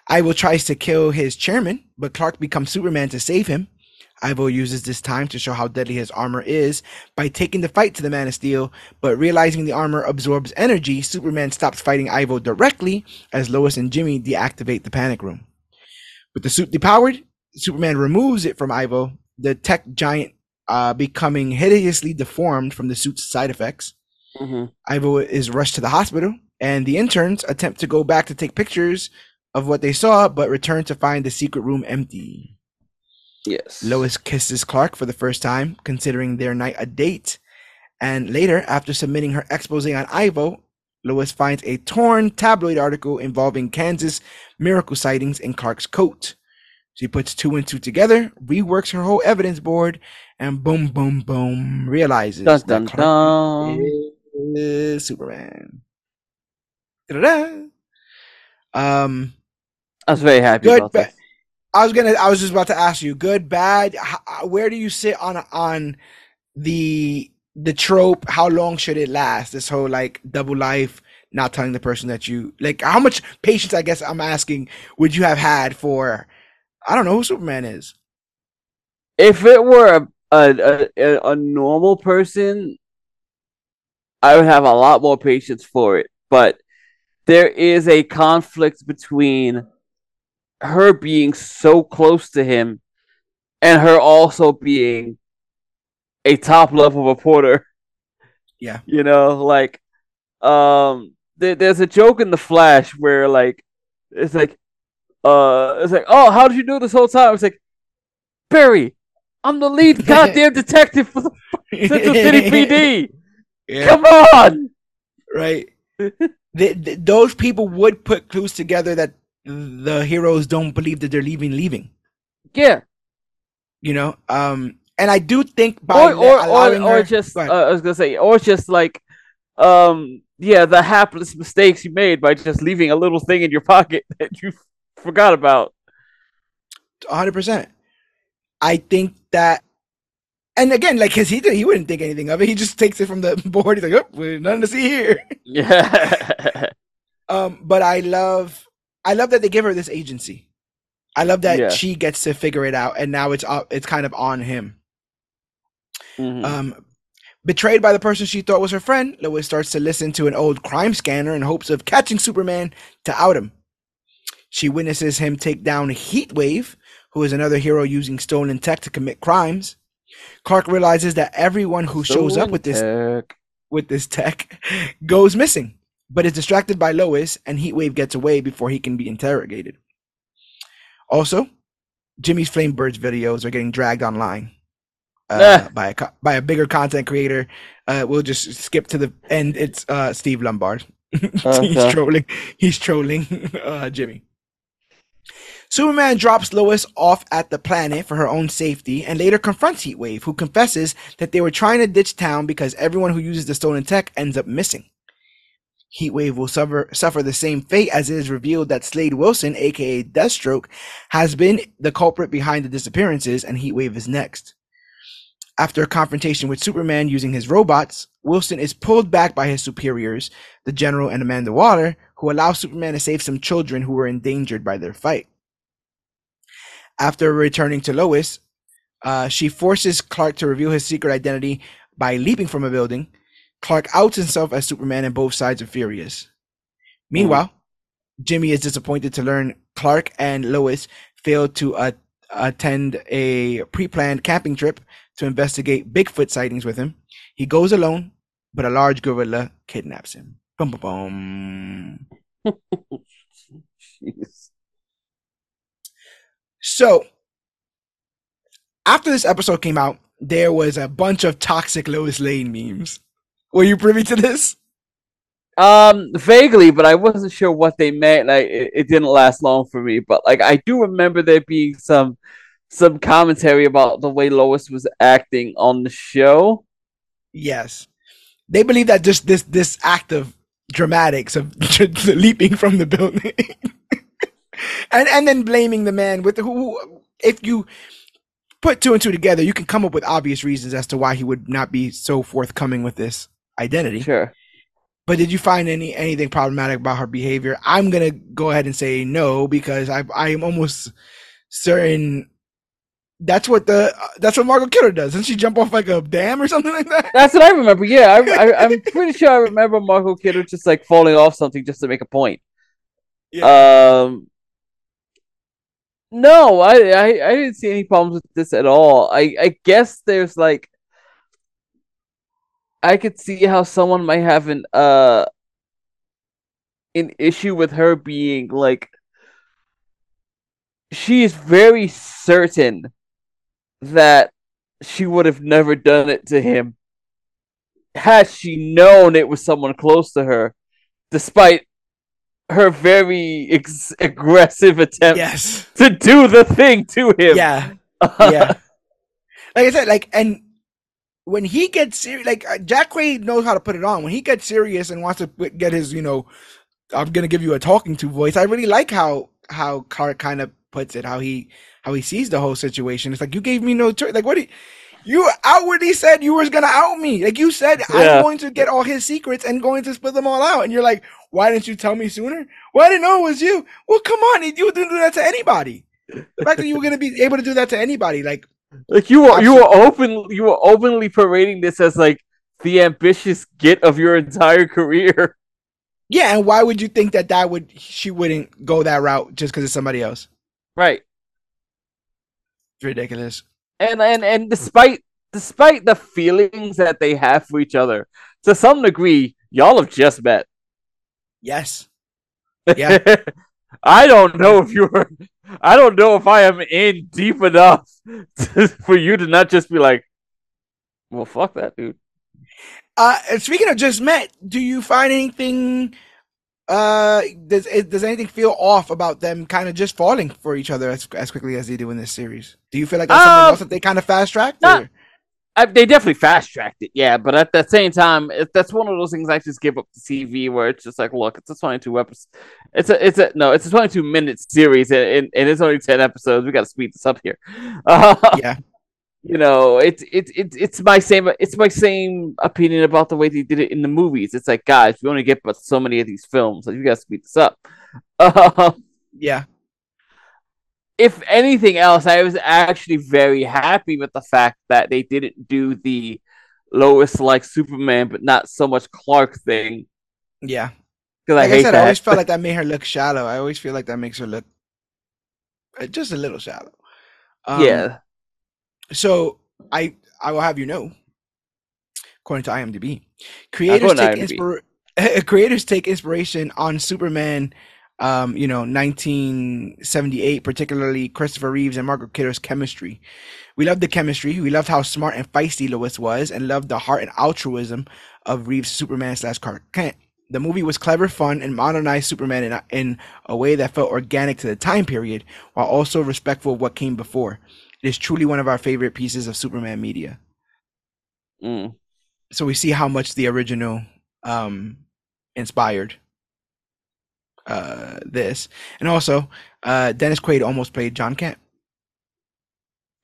Ivo tries to kill his chairman, but Clark becomes Superman to save him. Ivo uses this time to show how deadly his armor is by taking the fight to the Man of Steel, but realizing the armor absorbs energy, Superman stops fighting Ivo directly as Lois and Jimmy deactivate the panic room. With the suit depowered, Superman removes it from Ivo, the tech giant uh, becoming hideously deformed from the suit's side effects. Mm-hmm. Ivo is rushed to the hospital, and the interns attempt to go back to take pictures of what they saw, but return to find the secret room empty. Yes. Lois kisses Clark for the first time, considering their night a date, And later, after submitting her expose on Ivo, Lois finds a torn tabloid article involving Kansas miracle sightings in Clark's coat. She puts two and two together, reworks her whole evidence board, and boom, boom, boom, realizes Dun, dun, that Clark dun. is Superman. Da-da-da. Um, I was very happy good. about that. I was gonna. I was just about to ask you. Good, bad. H- uh, where do you sit on on the the trope? How long should it last? This whole like double life, not telling the person that you like. How much patience? I guess I'm asking. Would you have had for? I don't know who Superman is. If it were a, a, a, a normal person, I would have a lot more patience for it. But there is a conflict between her being so close to him and her also being a top level reporter. Yeah. You know, like um there, there's a joke in the Flash where like it's like uh it's like, "Oh, how did you know this whole time?" It's like, "Barry, I'm the lead goddamn detective for the Central City PD. Yeah. Come on." right? Th th those people would put clues together that the heroes don't believe that they're leaving. Leaving, Yeah. you know. Um, and I do think by Or or or, or her- just uh. I was going to say or just like um yeah, the hapless mistakes you made by just leaving a little thing in your pocket that you forgot about. hundred percent. I think that, and again, like, cause he he wouldn't think anything of it. He just takes it from the board. He's like, oh, nothing to see here. Yeah. Um, but I love, I love that they give her this agency. I love that Yeah. she gets to figure it out, and now it's uh, it's kind of on him. Mhm. Um, betrayed by the person she thought was her friend, Lois starts to listen to an old crime scanner in hopes of catching Superman to out him. She witnesses him take down Heatwave, who is another hero using stolen tech to commit crimes. Clark realizes that everyone who shows up with this Tech. with this tech goes missing, but is distracted by Lois, and Heatwave gets away before he can be interrogated. Also, Jimmy's Flamebirds videos are getting dragged online uh, Ah. by a by a bigger content creator. Uh, we'll just skip to the end. It's uh, Steve Lombard. He's trolling. He's trolling uh, Jimmy. Superman drops Lois off at the planet for her own safety and later confronts Heatwave, who confesses that they were trying to ditch town because everyone who uses the stolen tech ends up missing. Heatwave will suffer, suffer the same fate as it is revealed that Slade Wilson, aka Deathstroke, has been the culprit behind the disappearances, and Heatwave is next. After a confrontation with Superman using his robots, Wilson is pulled back by his superiors, the General and Amanda Waller, who allow Superman to save some children who were endangered by their fight. After returning to Lois, uh, she forces Clark to reveal his secret identity by leaping from a building. Clark outs himself as Superman, and both sides are furious. Meanwhile, Jimmy is disappointed to learn Clark and Lois failed to uh, attend a pre-planned camping trip to investigate Bigfoot sightings with him. He goes alone, but a large gorilla kidnaps him. Boom, boom, boom. So, after this episode came out, there was a bunch of toxic Lois Lane memes. Were you privy to this? Um, vaguely, but I wasn't sure what they meant. Like, it, it didn't last long for me. But like, I do remember there being some some commentary about the way Lois was acting on the show. Yes. They believe that just this this act of dramatics of leaping from the building and and then blaming the man with who if you put two and two together, you can come up with obvious reasons as to why he would not be so forthcoming with this identity. Sure. But did you find any anything problematic about her behavior? I'm gonna go ahead and say no because I I am almost certain that's what the that's what Margot Kidder does. Doesn't she jump off like a dam or something like that? That's what I remember. Yeah, I, I, I'm pretty sure I remember Margot Kidder just like falling off something just to make a point. Yeah. Um, no, I, I, I didn't see any problems with this at all. I, I guess there's like, I could see how someone might have an uh an issue with her being like, she is very certain that she would have never done it to him had she known it was someone close to her, despite her very ex- aggressive attempt Yes. to do the thing to him. Yeah. Yeah. like I said, like, and when he gets serious, like uh, Jack Quaid knows how to put it on. When he gets serious and wants to get his, you know, I'm gonna give you a talking to voice. I really like how how Clark kind of puts it, how he how he sees the whole situation. It's like you gave me no choice. Like what? Do you, you outwardly said you was gonna out me. Like you said, Yeah. I'm going to get all his secrets and going to split them all out. And you're like, why didn't you tell me sooner? Well, I didn't know it was you. Well, come on, you didn't do that to anybody. The fact that you were gonna be able to do that to anybody, like Like you were you were open you were openly parading this as like the ambitious get of your entire career. Yeah, and why would you think that that would she wouldn't go that route just because it's somebody else? Right. It's ridiculous. And and and despite despite the feelings that they have for each other, to some degree, y'all have just met. Yes. Yeah. I don't know if you're I don't know if I am in deep enough to, for you to not just be like, well, fuck that dude. Uh, speaking of just met, do you find anything? Uh, does it- does anything feel off about them kind of just falling for each other as as quickly as they do in this series? Do you feel like that's something Um, else that they kind of fast tracked? not- I, they definitely fast tracked it, yeah. But at the same time, it, that's one of those things I just give up to TV, where it's just like, look, it's a twenty-two episode, it's a, it's a no, it's a twenty-two minute series, and, and, and it's only ten episodes. We got to speed this up here. Uh, Yeah. you know, it's it's it's it's my same it's my same opinion about the way they did it in the movies. It's like, guys, we only get but so many of these films, so you got to speed this up. Uh, Yeah. If anything else, I was actually very happy with the fact that they didn't do the Lois like Superman, but not so much Clark thing. Yeah. Because Like I I, said, that. I always felt like that made her look shallow. I always feel like that makes her look uh, just a little shallow. Um, yeah. So I I will have you know, according to IMDb, creators take IMDb. inspir- creators take inspiration on Superman. Um, you know, 1978, particularly Christopher Reeves and Margaret Kidder's chemistry. We loved the chemistry. We loved how smart and feisty Lois was, and loved the heart and altruism of Reeves' Superman slash Clark Kent. The movie was clever, fun, and modernized Superman in a, in a way that felt organic to the time period, while also respectful of what came before. It is truly one of our favorite pieces of Superman media. Mm. So we see how much the original um, inspired uh, this, and also uh, Dennis Quaid almost played John Kent,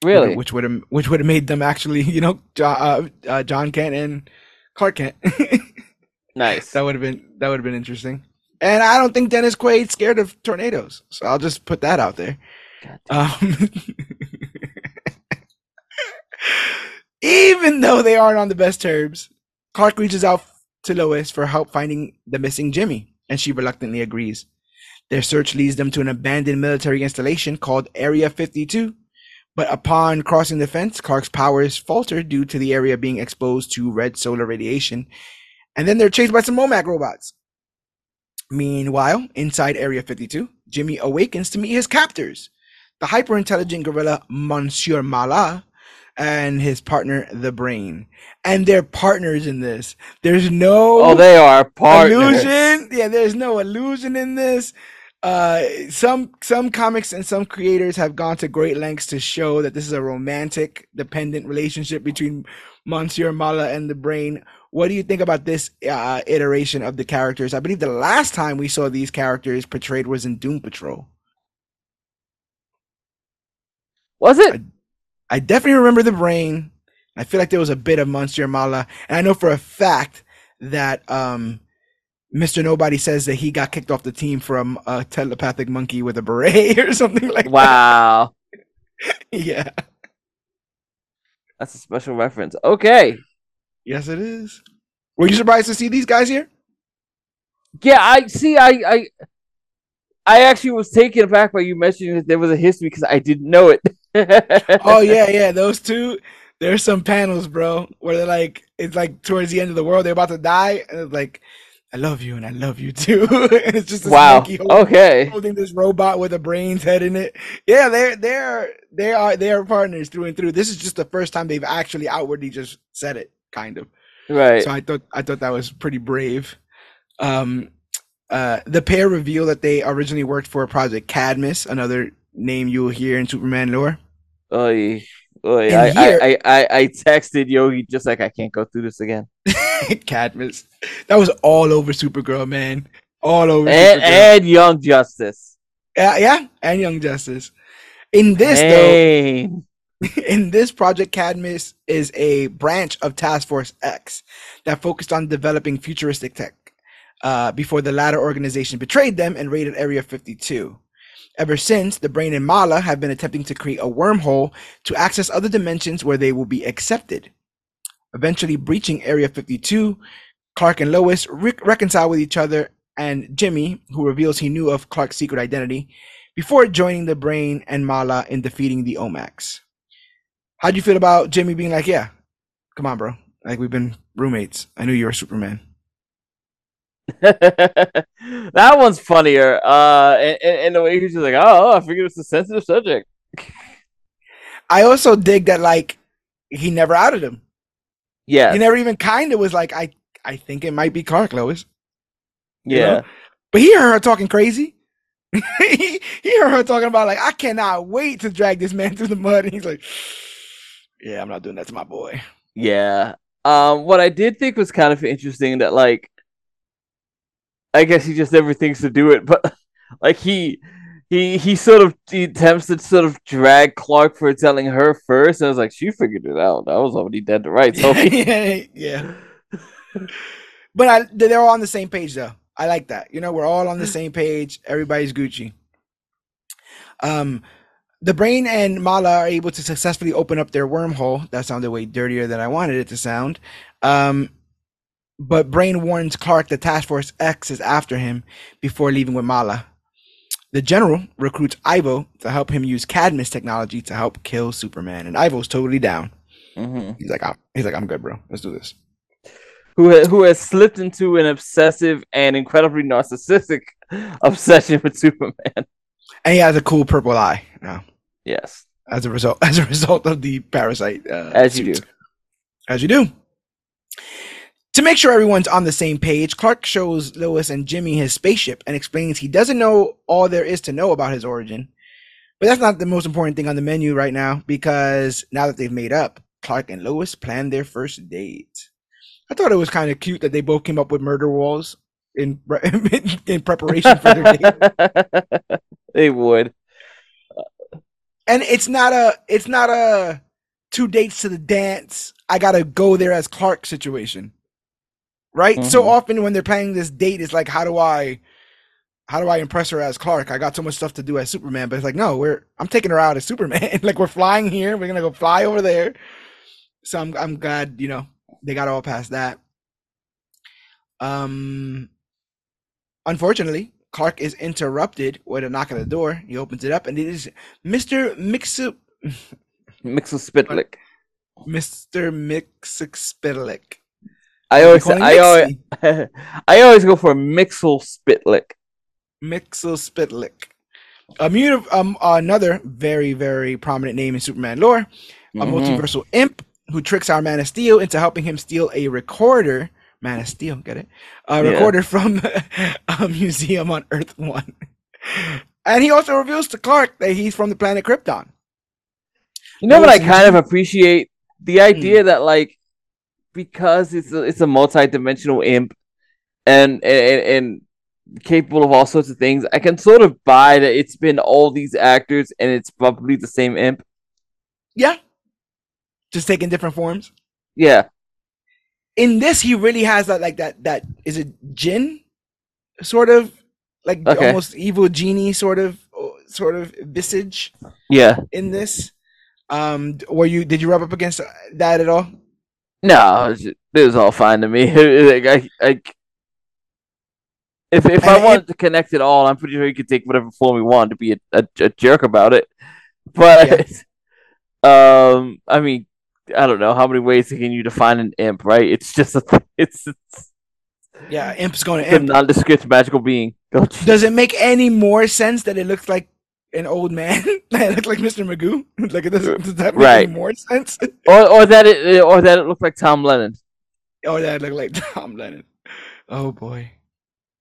Really? which would have which would have made them actually, you know, John, uh, uh, John Kent and Clark Kent. nice. that would have been that would have been interesting. And I don't think Dennis Quaid's scared of tornadoes, so I'll just put that out there. Um, even though they aren't on the best terms, Clark reaches out to Lois for help finding the missing Jimmy, and she reluctantly agrees. Their search leads them to an abandoned military installation called Area 52. But upon crossing the fence, Clark's powers falter due to the area being exposed to red solar radiation. And then they're chased by some Momac robots. Meanwhile, inside Area 52, Jimmy awakens to meet his captors the hyper intelligent gorilla Monsieur Mallah and his partner the Brain. And they're partners in this. There's no oh, they are partners. illusion. Yeah, there's no illusion in this. Uh, some some comics and some creators have gone to great lengths to show that this is a romantic, dependent relationship between Monsieur Mallah and the Brain. What do you think about this uh, iteration of the characters? I believe the last time we saw these characters portrayed was in Doom Patrol. Was it? I definitely remember the brain. I feel like there was a bit of Monsieur Mallah, and I know for a fact that um, Mr. Nobody says that he got kicked off the team from a telepathic monkey with a beret or something like Wow. that. Wow. yeah. That's a special reference. Okay. Yes, it is. Were you surprised to see these guys here? Yeah, I see. I I I actually was taken aback by you mentioning that there was a history because I didn't know it. Oh yeah, yeah. Those two. There's some panels, bro, where they're like, it's like towards the end of the world, they're about to die, and it's like, I love you and I love you too. and it's just wow. holding, Okay. holding this robot with a brain's head in it. Yeah, they're they're they are they are partners through and through. This is just the first time they've actually outwardly just said it, kind of. Right. So I thought I thought that was pretty brave. Um, uh, the pair reveal that they originally worked for a Project Cadmus, another name you will hear in Superman lore. Oy, oy. I, here- I, I, I, I texted Yogi just like I can't go through this again. Cadmus. That was all over Supergirl, man. All over And, and Young Justice. yeah, yeah, and Young Justice. In this though, in this Project Cadmus is a branch of Task Force X that focused on developing futuristic tech. Uh, before the latter organization betrayed them and raided Area 52. Ever since, the Brain and Mallah have been attempting to create a wormhole to access other dimensions where they will be accepted. Eventually breaching Area 52, Clark and Lois re- reconcile with each other, and Jimmy, who reveals he knew of Clark's secret identity, before joining the Brain and Mallah in defeating the OMACs. How'd you feel about Jimmy being like, yeah, come on, bro. Like, we've been roommates. I knew you were Superman. that one's funnier. Uh, and, and, and the way he's just like, oh, I figured it's a sensitive subject. I also dig that, like, he never outed him. Yeah, He never even kind of was like, I, I think it might be Clark, Lois. you yeah, know? But he heard her talking crazy. he, he heard her talking about, like, I cannot wait to drag this man through the mud. And he's like, yeah, I'm not doing that to my boy. yeah. Um, what I did think was kind of interesting that like, I guess he just never thinks to do it, but like he. He, he sort of he attempts to sort of drag Clark for telling her first. And I was like, she figured it out. I was already dead to rights. yeah, yeah. But I, they're all on the same page, though. I like that. You know, we're all on the same page. Everybody's Gucci. Um, the brain and Mallah are able to successfully open up their wormhole. That sounded way dirtier than I wanted it to sound. Um, but Brain warns Clark that Task Force X is after him before leaving with Mallah. The general recruits Ivo to help him use Cadmus technology to help kill Superman, and Ivo's totally down. hmm He's like, I'm, he's like, I'm good, bro. Let's do this. who ha- who has slipped into an obsessive and incredibly narcissistic obsession with Superman. And he has a cool purple eye now, Yes, as a result, as a result of the parasite. Uh, as you suit. do. as you do. To make sure everyone's on the same page, Clark shows Lois and Jimmy his spaceship and explains he doesn't know all there is to know about his origin. But that's not the most important thing on the menu right now because now that they've made up, Clark and Lois plan their first date. I thought it was kind of cute that they both came up with murder walls in in preparation for their date. they would. and it's not a it's not a two dates to the dance i gotta go there as clark situation right so Mhm. often when they're planning this date it's like how do i how do i impress her as clark i got so much stuff to do as superman but it's like no we're i'm taking her out as superman like we're flying here we're gonna go fly over there so i'm, I'm glad you know they got all past that um unfortunately clark is interrupted with a knock at the door he opens it up and it is mr mixu Mixel Spitlick. Mr. Mixixpitlick. I always, I always. I always go for Mixel Spitlick. Mixelspitlick. A mut- um, another very, very prominent name in Superman lore, a Mhm. multiversal imp who tricks our Man of Steel into helping him steal a recorder. Man of Steel, get it? A Yeah. recorder from a museum on Earth One. And he also reveals to Clark that he's from the planet Krypton. You know what I kind of appreciate the idea that like because it's a, it's a multi-dimensional imp and, and and capable of all sorts of things. I can sort of buy that it's been all these actors and it's probably the same imp. Yeah. Just taking different forms. Yeah, in this he really has that like that that is it jinn sort of like Okay. almost evil genie sort of sort of visage yeah. in this um were you did you rub up against that at all No, it was, it was all fine to me. like, I, I, if if I it- wanted to connect it all, I'm pretty sure you could take whatever form you want to be a, a, a jerk about it. But um, I mean, I don't know how many ways can you define an imp, right? It's just a it's, it's yeah imp's going to a imp nondescript magical being. Does it make any more sense that it looks like an old man that looks like mr magoo like it doesn't does that make Right. more sense or or that it or that it looked like Tom Lennon. Oh, that looked like Tom Lennon. Oh boy.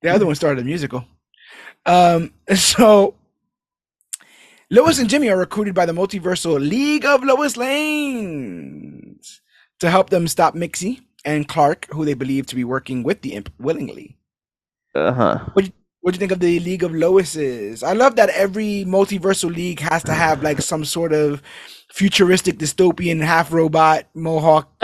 The other one started a musical. Um, so Lois and Jimmy are recruited by the multiversal League of Lois Lanes to help them stop Mixie and Clark, who they believe to be working with the imp willingly. Uh huh. What do you think of the League of Loises? I love that every multiversal league has to have like some sort of futuristic dystopian half robot mohawk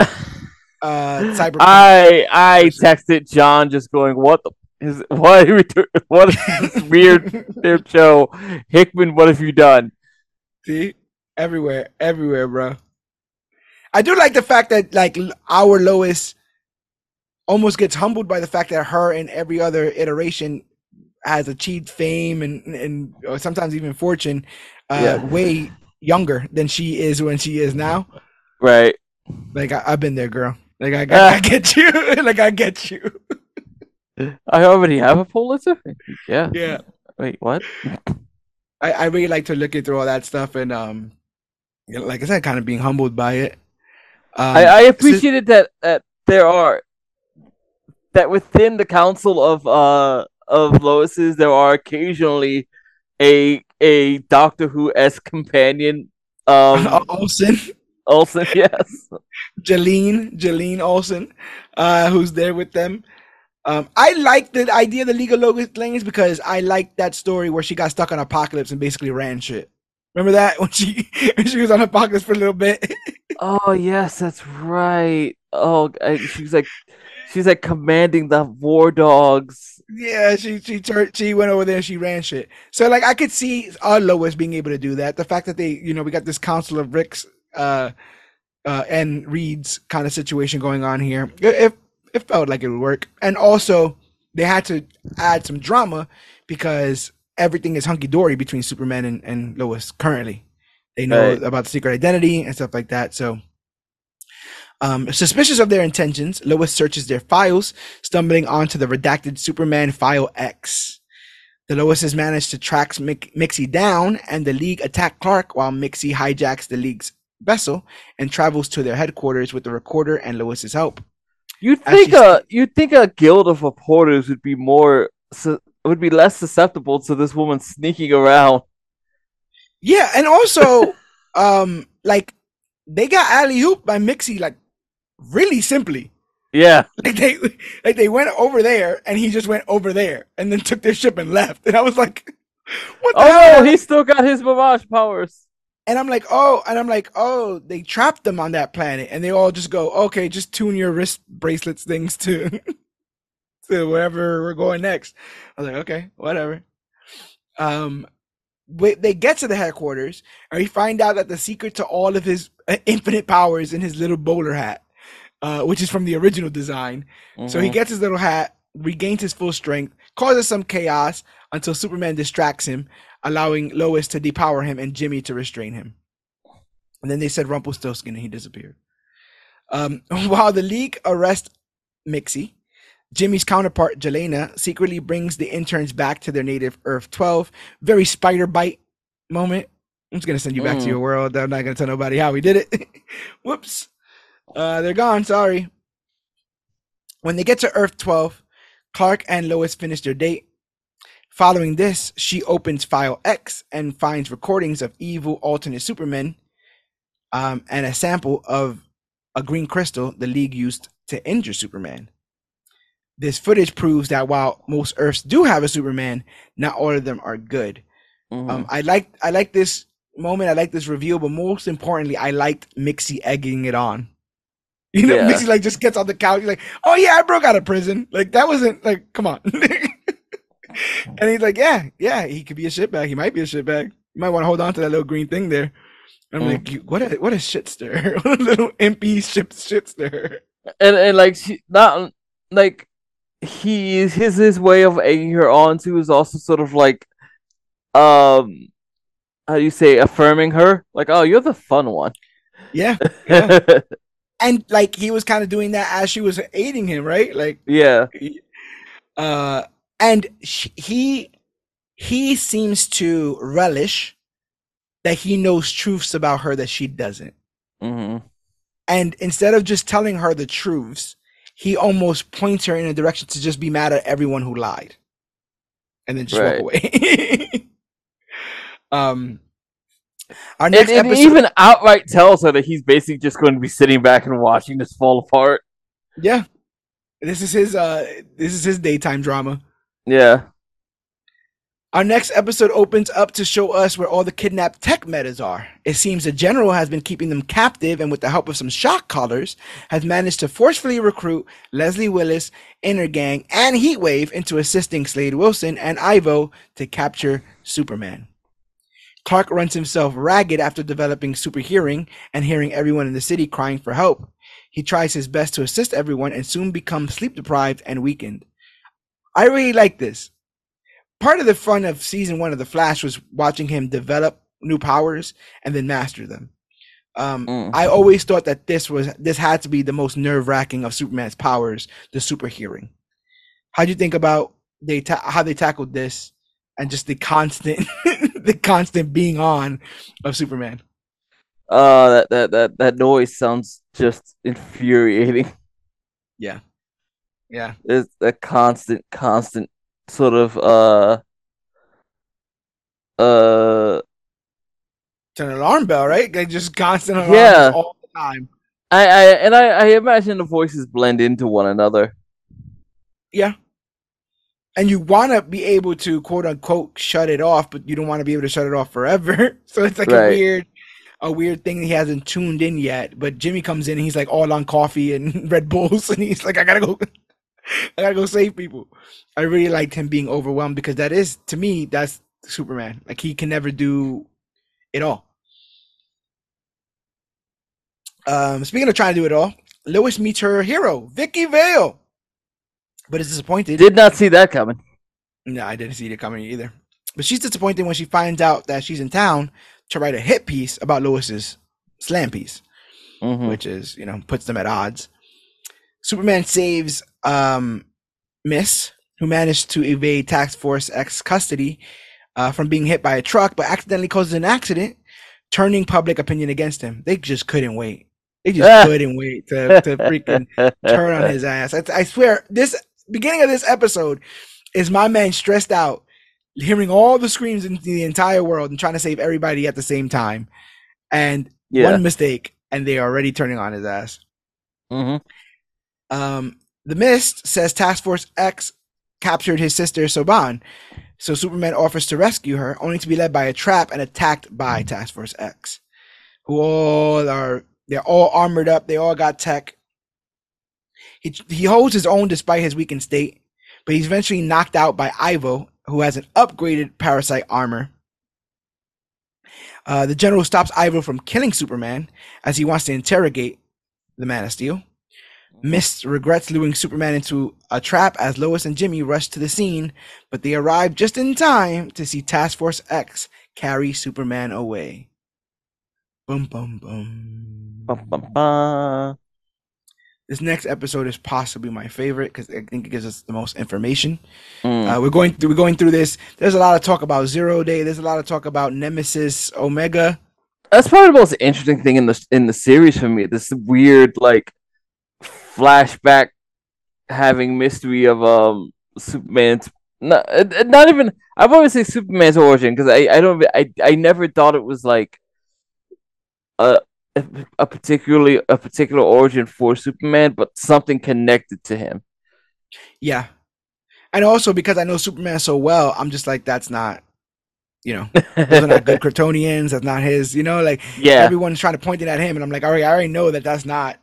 uh cyber I I texted John just going, "What the is what? are we do- What is this weird weird show? Hickman, what have you done?" See, everywhere, everywhere, bro. I do like the fact that like our Lois almost gets humbled by the fact that her and every other iteration has achieved fame and and sometimes even fortune uh, Yeah. way younger than she is when she is now. Right. Like I, I've been there, girl. Like I, got, I get you. like I get you. I already have a Pulitzer. Yeah. Yeah. Wait, what? I, I really like to look at through all that stuff and um, you know, like I said, kind of being humbled by it. Um, I, I so- appreciated that that there are that within the council of uh of Lois's there are occasionally a a Doctor Who s companion. Um, Olsen. Olsen, yes. Jalene, Jalene Olsen, uh, who's there with them. Um, I like the idea of the League of Lanes because I like that story where she got stuck on Apokolips and basically ran shit. Remember that when she when she was on Apokolips for a little bit? Oh yes, that's right. Oh, I, she's like she's like commanding the war dogs. yeah, she she turned she went over there and she ran shit. So like I could see our Lois being able to do that. The fact that they you know we got this Council of Ricks uh uh and Reeds kind of situation going on here. It, it it felt like it would work, and also they had to add some drama because everything is hunky dory between Superman and, and Lois currently. They know Right. about the secret identity and stuff like that. So, um, suspicious of their intentions, Lois searches their files, stumbling onto the redacted Superman file X. The Lois has managed to track Mix- Mixie down, and the League attack Clark while Mixie hijacks the League's vessel and travels to their headquarters with the recorder and Lois's help. You'd think a you'd think a guild of reporters would be more su- would be less susceptible to this woman sneaking around. Yeah, and also, um, like they got alley oop by Mixie like really simply. Yeah, Like they like they went over there and he just went over there and then took their ship and left. And I was like, what the Oh, hell? he still got his mirage powers. And I'm like, oh, and I'm like, oh, they trapped them on that planet, and they all just go, okay, just tune your wrist bracelets things to to wherever we're going next. I was like, okay, whatever. Um, they get to the headquarters, and we find out that the secret to all of his uh, infinite powers in his little bowler hat, uh, which is from the original design. So he Mhm. gets his little hat, regains his full strength, causes some chaos until Superman distracts him, allowing Lois to depower him and Jimmy to restrain him. And then they said Rumpelstiltskin and he disappeared. Um, while the League arrest Mixie, Jimmy's counterpart, Jelena, secretly brings the interns back to their native Earth 12. Very spider bite moment. I'm just going to send you back to Mm. your world. I'm not going to tell nobody how we did it. Whoops. Uh, they're gone. Sorry. When they get to Earth 12, Clark and Lois finish their date. Following this, she opens File X and finds recordings of evil alternate Supermen um, and a sample of a green crystal the League used to injure Superman. This footage proves that while most Earths do have a Superman, not all of them are good. Mhm. Um, I like I like this moment. I like this reveal, but most importantly, I liked Mixie egging it on. You know, Yeah. Mixie like just gets on the couch. He's like, "Oh yeah, I broke out of prison. Like that wasn't like, come on." and he's like, "Yeah, yeah, he could be a shitbag. He might be a shitbag. You might want to hold on to that little green thing there." And I'm Mm. like, you, "What a what a shitster! What a little impy shit shitster." and and like she not like he his his way of egging her on to is also sort of like um how do you say affirming her like oh you're the fun one Yeah, yeah. And like he was kind of doing that as she was aiding him, right? Like yeah uh and sh- he he seems to relish that he knows truths about her that she doesn't hmm and instead of just telling her the truths he almost points her in a direction to just be mad at everyone who lied, and then just Right. walk away. um, our And, next episode, even outright tells her that he's basically just going to be sitting back and watching this fall apart. yeah, this is his uh, this is his daytime drama. Yeah. Our next episode opens up to show us where all the kidnapped tech metas are. It seems the general has been keeping them captive and with the help of some shock collars has managed to forcefully recruit Leslie Willis, Intergang, and Heatwave into assisting Slade Wilson and Ivo to capture Superman. Clark runs himself ragged after developing super hearing and hearing everyone in the city crying for help. He tries his best to assist everyone and soon becomes sleep deprived and weakened. I really like this part of the fun of season one of the Flash was watching him develop new powers and then master them. Um, Mm. I always thought that this was this had to be the most nerve wracking of Superman's powers, the super hearing. How do you think about they ta- how they tackled this and just the constant the constant being on of Superman? Uh, that, that, that, that noise sounds just infuriating. Yeah, yeah, It's a constant, constant sort of, uh, uh, it's an alarm bell, right? Like just constant alarms Yeah. all the time. I, I, and I, I imagine the voices blend into one another. Yeah. And you want to be able to quote unquote shut it off, but you don't want to be able to shut it off forever. So it's like a weird, a weird thing that he hasn't tuned in yet. But Jimmy comes in and he's like all on coffee and Red Bulls, and he's like, I gotta go, I gotta go save people. I really liked him being overwhelmed because that is, to me, that's Superman. Like he can never do it all. Um, speaking of trying to do it all, Lois meets her hero, Vicki Vale, but is disappointed. Did not see that coming. No, I didn't see it coming either. But she's disappointed when she finds out that she's in town to write a hit piece about Lois's slam piece, Mhm. which is, you know, puts them at odds. Superman saves um Mist, who managed to evade Task Force X custody uh, from being hit by a truck, but accidentally causes an accident, turning public opinion against him. They just couldn't wait. They just couldn't wait to, to freaking turn on his ass. I, I swear, this beginning of this episode is my man stressed out, hearing all the screams in the entire world and trying to save everybody at the same time. And Yeah. one mistake, and they are already turning on his ass. hmm Um, the Mist says Task Force X captured his sister Siobhan, so Superman offers to rescue her, only to be led by a trap and attacked by Task Force X, who all are they're all armored up, they all got tech. He he holds his own despite his weakened state, but he's eventually knocked out by Ivo, who has an upgraded parasite armor. Uh, the general stops Ivo from killing Superman as he wants to interrogate the Man of Steel. Mist regrets luring Superman into a trap as Lois and Jimmy rush to the scene, but they arrive just in time to see Task Force X carry Superman away. Boom, boom, boom. Bum, bum, bum. This next episode is possibly my favorite because I think it gives us the most information. Mm. Uh, we're going through, we're going through this. There's a lot of talk about Zero Day. There's a lot of talk about Nemesis Omega. That's probably the most interesting thing in the in the series for me. This weird like flashback having mystery of um Superman's not uh, uh, not even I've always say Superman's origin because I I don't I I never thought it was like a a a particularly a particular origin for Superman, but something connected to him. Yeah, and also because I know Superman so well, I'm just like that's not, you know, those are not good Kryptonians. That's not his. You know, like yeah, everyone's trying to point it at him, and I'm like, all right, I already know that that's not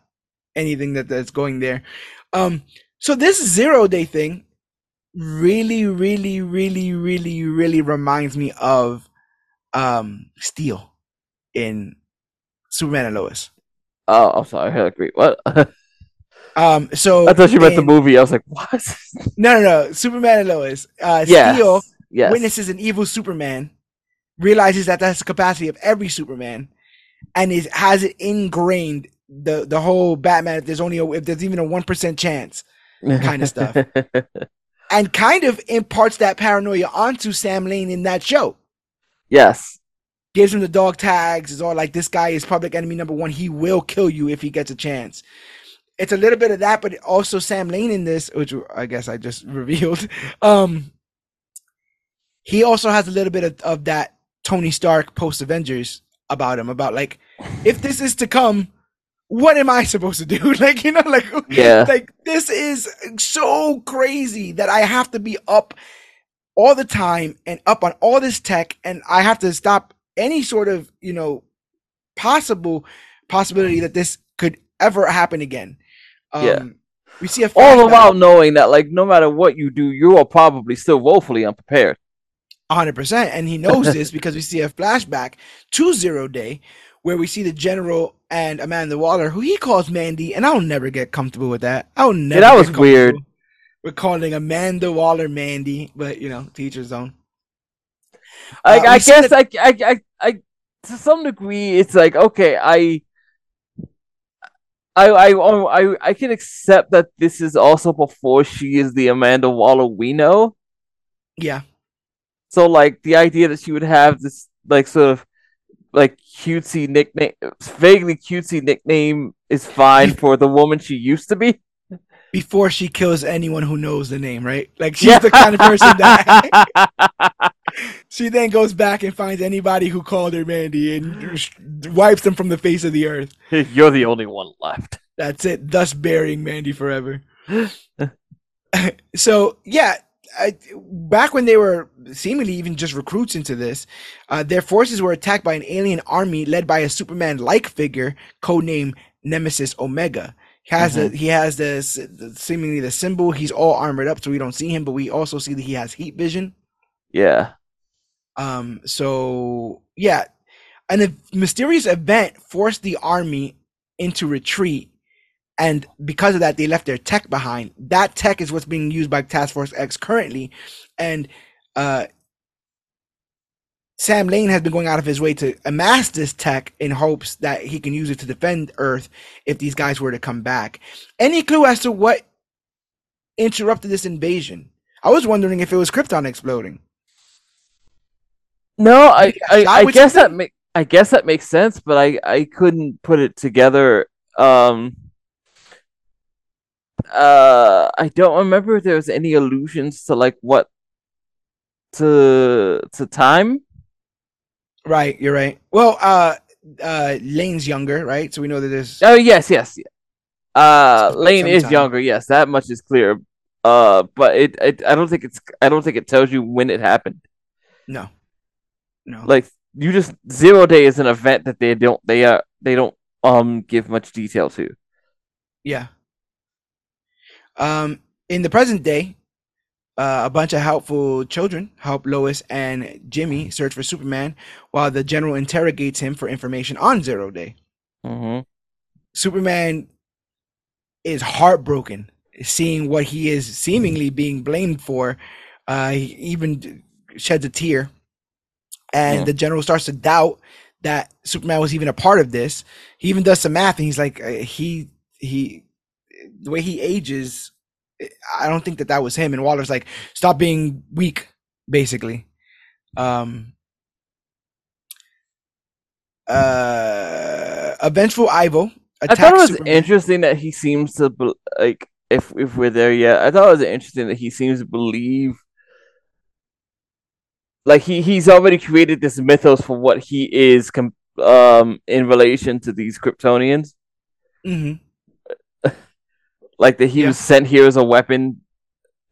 anything that that's going there. Um, so this zero day thing really, really, really, really, really reminds me of um Steel in Superman and Lois. Oh, I'm sorry. I agree. What? Um, so I thought you meant the movie. I was like, what? No, no, no. Superman and Lois. Uh, yes. Steel Yes. witnesses an evil Superman, realizes that that's the capacity of every Superman, and is has it ingrained the the whole Batman. If there's only a, if there's even a one percent chance, kind of stuff. and kind of imparts that paranoia onto Sam Lane in that show. yes. Gives him the dog tags. Is all like this guy is public enemy number one. He will kill you if he gets a chance. it's a little bit of that, but also Sam Lane in this, which I guess I just revealed. Um, he also has a little bit of, of that Tony Stark post Avengers about him, about like, if this is to come, what am I supposed to do? Like, you know, like, Yeah. like this is so crazy that I have to be up all the time and up on all this tech, and I have to stop any sort of, you know, possible possibility that this could ever happen again. Um, Yeah. We see a All flashback- while knowing that, like, no matter what you do, you are probably still woefully unprepared. hundred percent, and he knows this because we see a flashback to Zero Day, where we see the general and Amanda Waller, who he calls Mandy, and I'll never get comfortable with that. I'll never. that was weird. With calling Amanda Waller Mandy, but you know, teacher's own. Like, Uh, I see guess, I, I, I, I, to some degree, it's like, okay, I, I, I, I, I can accept that this is also before she is the Amanda Waller we know. Yeah, So, like, the idea that she would have this, like, sort of, like, cutesy nickname, vaguely cutesy nickname is fine for the woman she used to be. before she kills anyone who knows the name, right? Like she's the kind of person that she then goes back and finds anybody who called her Mandy and wipes them from the face of the earth. You're the only one left. That's it, thus burying Mandy forever. so yeah, I, back when they were seemingly even just recruits into this, uh, their forces were attacked by an alien army led by a Superman-like figure codenamed Nemesis Omega. He has the he has this the, seemingly the symbol. He's all armored up, so we don't see him, but we also see that he has heat vision. Yeah. Um, so yeah, and a mysterious event forced the army into retreat, and because of that, they left their tech behind. That tech is what's being used by Task Force X currently, and uh, Sam Lane has been going out of his way to amass this tech in hopes that he can use it to defend Earth if these guys were to come back. Any clue as to what interrupted this invasion? I was wondering if it was Krypton exploding. No, I, I, I guess that make I guess that makes sense, but I, I couldn't put it together. Um, uh, I don't remember if there was any allusions to like what to to time. Right, you're right. Well, uh, uh, Lane's younger, right? So we know that there's Oh yes, yes. Uh, Lane is sometime. younger. Yes, that much is clear. Uh, but it, it I don't think it's I don't think it tells you when it happened. no, no. Like you just zero day is an event that they don't they uh they don't um give much detail to. Yeah. Um, in the present day, uh, a bunch of helpful children help Lois and Jimmy search for Superman while the general interrogates him for information on Zero Day. Mm-hmm. Superman is heartbroken seeing what he is seemingly being blamed for. Uh, he even sheds a tear, and Yeah. the general starts to doubt that Superman was even a part of this. He even does some math, and he's like, uh, he he, the way he ages, I don't think that that was him. And Waller's like, stop being weak, basically. Um. Uh, a vengeful Ivo I thought it was Superman. interesting that he seems to like if if we're there yet. I thought it was interesting that he seems to believe like he he's already created this mythos for what he is com- um in relation to these Kryptonians. Mhm. Like that he Yeah. was sent here as a weapon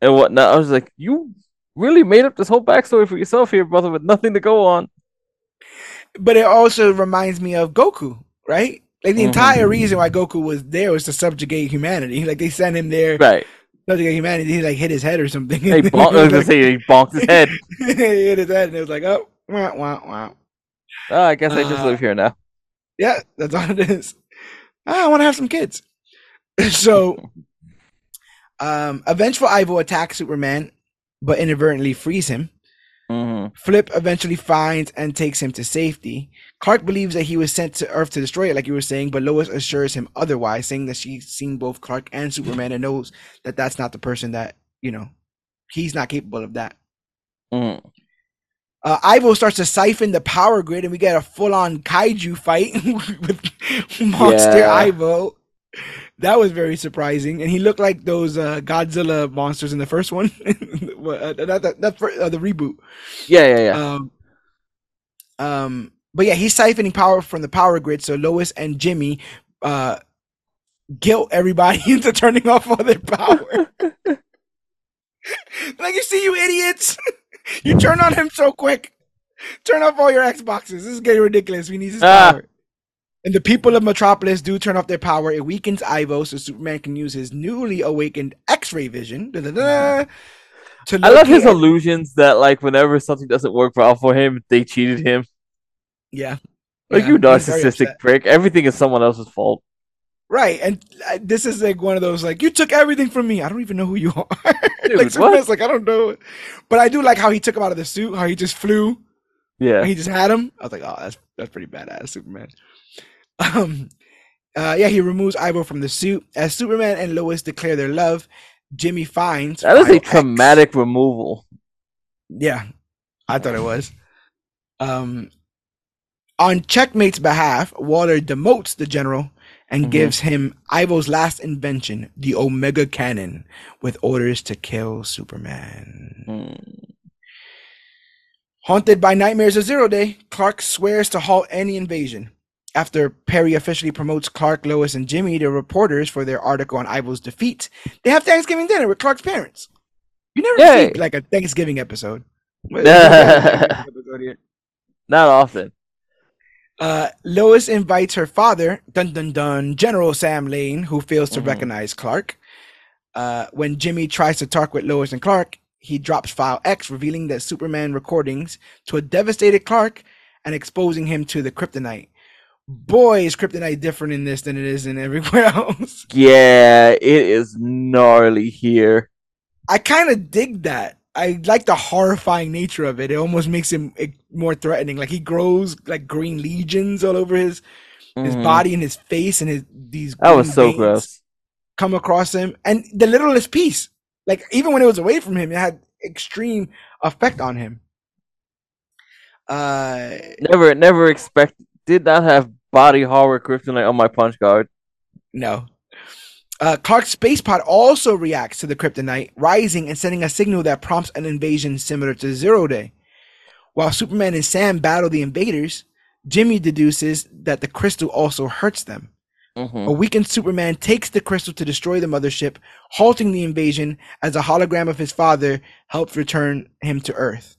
and whatnot. I was like, you really made up this whole backstory for yourself here, brother, with nothing to go on. But it also reminds me of Goku, right? Like the Mhm. entire reason why Goku was there was to subjugate humanity. Like they sent him there Right. To subjugate humanity. He like hit his head or something. He bonk- I was gonna say he bonked his head. he hit his head, and it was like, oh, wah, wah, wah. Oh, I guess I just Uh, live here now. Yeah, that's all it is. Ah, I want to have some kids. so, um, a vengeful Ivo attacks Superman, but inadvertently frees him. hmm Flip eventually finds and takes him to safety. Clark believes that he was sent to Earth to destroy it, like you were saying, but Lois assures him otherwise, saying that she's seen both Clark and Superman and knows that that's not the person that, you know, he's not capable of that. hmm Uh, Ivo starts to siphon the power grid, and we get a full on kaiju fight with Monster Yeah. Ivo. that was very surprising, and he looked like those uh, Godzilla monsters in the first one, uh, that uh, the reboot. Yeah, yeah, yeah. Um, um, but yeah, he's siphoning power from the power grid, so Lois and Jimmy uh, guilt everybody into turning off all their power. like you see, you idiots, you turn on him so quick. Turn off all your Xboxes. This is getting ridiculous. We need his ah. power. And the people of Metropolis do turn off their power. It weakens Ivo, so Superman can use his newly awakened X-ray vision. I love his at- illusions that, like, whenever something doesn't work well for him, they cheated him. Yeah, like yeah, you narcissistic prick. Everything is someone else's fault. Right, and uh, this is like one of those like you took everything from me. I don't even know who you are. Dude, like Superman's like I don't know, but I do like how he took him out of the suit. How he just flew. Yeah, he just had him. I was like, oh, that's that's pretty badass, Superman. Um, uh, yeah, he removes Ivo from the suit. As Superman and Lois declare their love, Jimmy finds that is a traumatic removal. Yeah, I thought it was. Um, on Checkmate's behalf, Waller demotes the general and mm-hmm. gives him Ivo's last invention, the Omega Cannon, with orders to kill Superman. Mm. Haunted by nightmares of Zero Day, Clark swears to halt any invasion. After Perry officially promotes Clark, Lois, and Jimmy to reporters for their article on Ivo's defeat, they have Thanksgiving dinner with Clark's parents. You never Yay. see like a Thanksgiving episode. Not often. Uh, Lois invites her father, dun dun dun, General Sam Lane, who fails to mm-hmm. recognize Clark. Uh, when Jimmy tries to talk with Lois and Clark, he drops file X, revealing the Superman recordings to a devastated Clark and exposing him to the kryptonite. Boy, is kryptonite different in this than it is in everywhere else. Yeah, it is gnarly here. I kind of dig that. I like the horrifying nature of it. It almost makes him more threatening. Like he grows like green legions all over his mm-hmm. his body and his face and his these. That was so gross. Come across him and the littlest piece. Like even when it was away from him, it had extreme effect on him. Uh, never, never expect. Did not have body horror kryptonite on my punch card. No, uh, Clark's space pod also reacts to the kryptonite, rising and sending a signal that prompts an invasion similar to Zero Day. While Superman and Sam battle the invaders, Jimmy deduces that the crystal also hurts them. Mm-hmm. A weakened Superman takes the crystal to destroy the mothership, halting the invasion as a hologram of his father helps return him to Earth.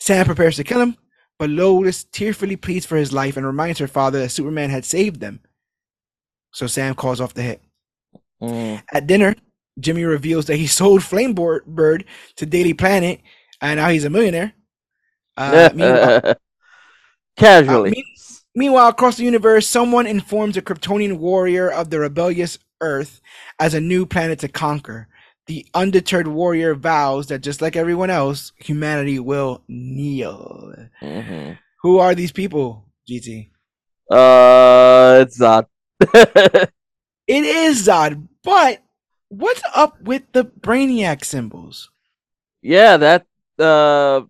Sam prepares to kill him, but Lois tearfully pleads for his life and reminds her father that Superman had saved them. So Sam calls off the hit. Mm. At dinner, Jimmy reveals that he sold Flamebird Bird to Daily Planet, and now he's a millionaire. Uh, meanwhile, Casually. Uh, me- meanwhile, across the universe, someone informs a Kryptonian warrior of the rebellious Earth as a new planet to conquer. The undeterred warrior vows that just like everyone else, humanity will kneel. Mm-hmm. Who are these people, GT? Uh, it's Zod. It is Zod, but what's up with the Brainiac symbols? Yeah, that uh,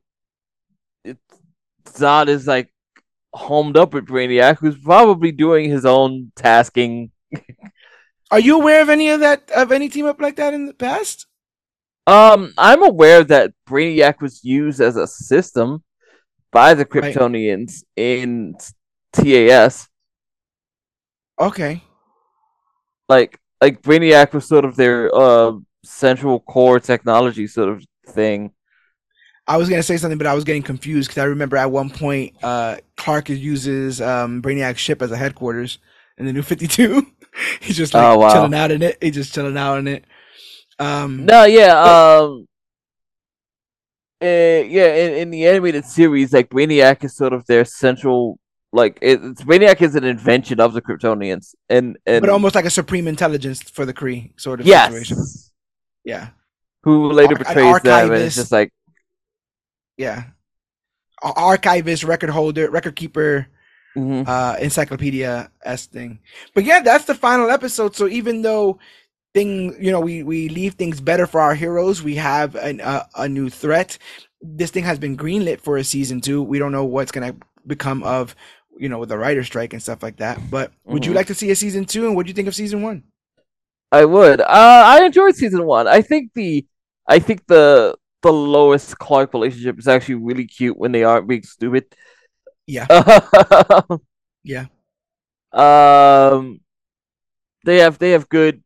it, Zod is like homed up with Brainiac, who's probably doing his own tasking. Are you aware of any of that of any team up like that in the past? Um, I'm aware that Brainiac was used as a system by the Kryptonians right. in TAS. Okay like like Brainiac was sort of their uh, central core technology sort of thing. I was gonna say something, but I was getting confused because I remember at one point uh, Clark uses um, Brainiac's ship as a headquarters in the New Fifty Two. He's just like oh, wow. chilling out in it. He's just chilling out in it. Um, no, yeah, but- um, uh, yeah. In, in the animated series, like Brainiac is sort of their central like it, it's Brainiac is an invention of the Kryptonians, and, and but almost like a supreme intelligence for the Kree sort of yes. situation. Yeah, who later Ar- betrays them, and it's just like yeah, archivist, record holder, record keeper, mm-hmm. uh, encyclopedia s thing. But yeah, that's the final episode. So even though thing you know we we leave things better for our heroes, we have an, uh, a new threat. This thing has been greenlit for a season two. We don't know what's gonna become of you know, with the writer strike and stuff like that. But would you Mhm. like to see a season two? And what do you think of season one? I would. Uh, I enjoyed season one. I think the, I think the the Lois Clark relationship is actually really cute when they aren't being stupid. Yeah. Yeah. Um, they have they have good.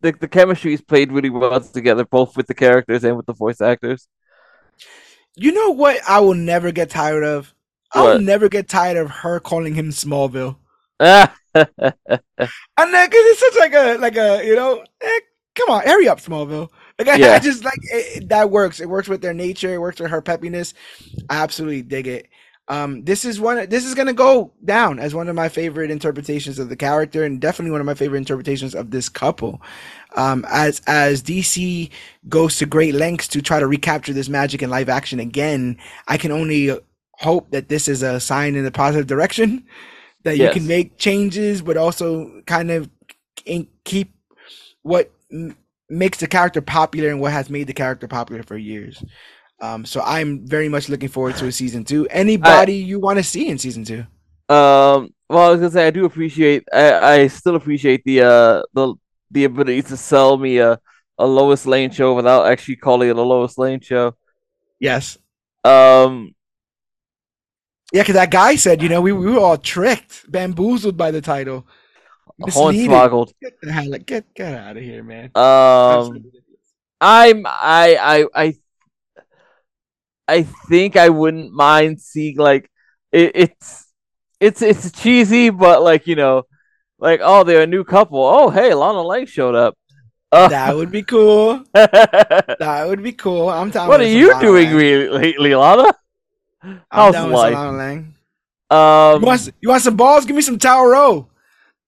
The the chemistry is played really well together, both with the characters and with the voice actors. You know what? I will never get tired of. I'll never get tired of her calling him Smallville. And then, cause it's such like a like a you know, eh, come on, hurry up, Smallville. Like I, I just like it- that works. It works with their nature. It works with her peppiness. I absolutely dig it. Um, this is one. This is gonna go down as one of my favorite interpretations of the character, and definitely one of my favorite interpretations of this couple. Um, as as DC goes to great lengths to try to recapture this magic in live action again, I can only hope that this is a sign in a positive direction. That you can make changes, but also kind of keep what m- makes the character popular and what has made the character popular for years. Um, so I'm very much looking forward to a season two. Anybody you want to see in season two? Um, well, I was gonna say I do appreciate. I, I still appreciate the uh the the ability to sell me a a Lois Lane show without actually calling it a Lois Lane show. Yes. Um, Yeah, because that guy said, you know, we, we were all tricked, bamboozled by the title. Hornswoggled. Get the hell, get get out of here, man. Um, I'm I I I I think I wouldn't mind seeing like it, it's it's it's cheesy, but like you know, like oh they're a new couple. Oh hey, Lana Lang showed up. Uh, that would be cool. That would be cool. I'm down. are with some you doing re- lately, Lana? I'm How's down with life? some Lana Lang. Um, You want you want some balls? Give me some Tauro.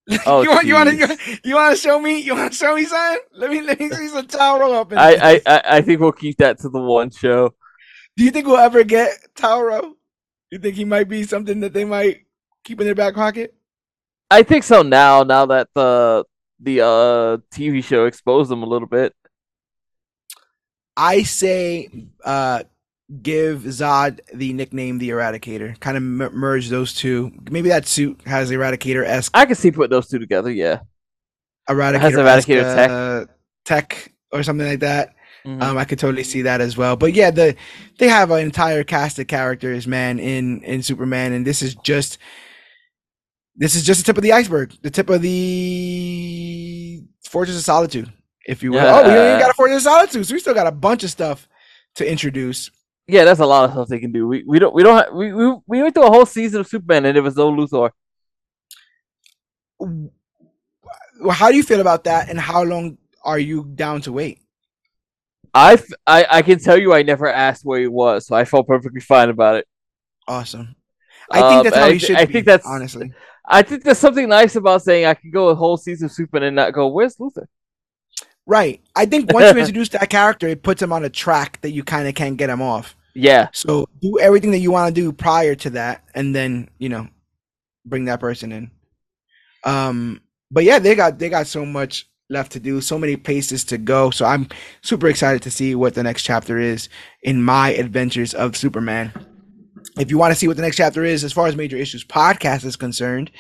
Oh, you want you want to you, want to show me you want to show me something? Let me let me see some Tauro up in I. I I I think we'll keep that to the one show. Do you think we'll ever get Tauro? You think he might be something that they might keep in their back pocket? I think so now. Now that the the uh TV show exposed them a little bit. I say uh give Zod the nickname the Eradicator. Kind of m- merge those two. Maybe that suit has Eradicator esque I can see putting those two together. Yeah. Eradicator has Eradicator tech. uh, tech or something like that. Mhm. Um, I could totally see that as well. But yeah, the they have an entire cast of characters, man, in in Superman, and this is just this is just the tip of the iceberg, the tip of the Fortress of Solitude, if you will. Oh, we even got a Fortress of Solitude, so we still got a bunch of stuff to introduce. Yeah, that's a lot of stuff they can do. We we don't we don't have, we, we we went through a whole season of Superman and there was no Luthor. Well, How do you feel about that, and how long are you down to wait? I, I I can tell you I never asked where he was, so I felt perfectly fine about it. Awesome. I think Um, that's how I you should. I be, think that's- honestly. I think there's something nice about saying I can go a whole season of Superman and not go, where's Luthor? Right. I think once you introduce that character, it puts him on a track that you kind of can't get him off. Yeah, So do everything that you want to do prior to that, and then you know, bring that person in. Um, but yeah, they got they got so much left to do, so many places to go. So I'm super excited to see what the next chapter is in my adventures of Superman. If you want to see what the next chapter is, as far as Major Issues podcast is concerned,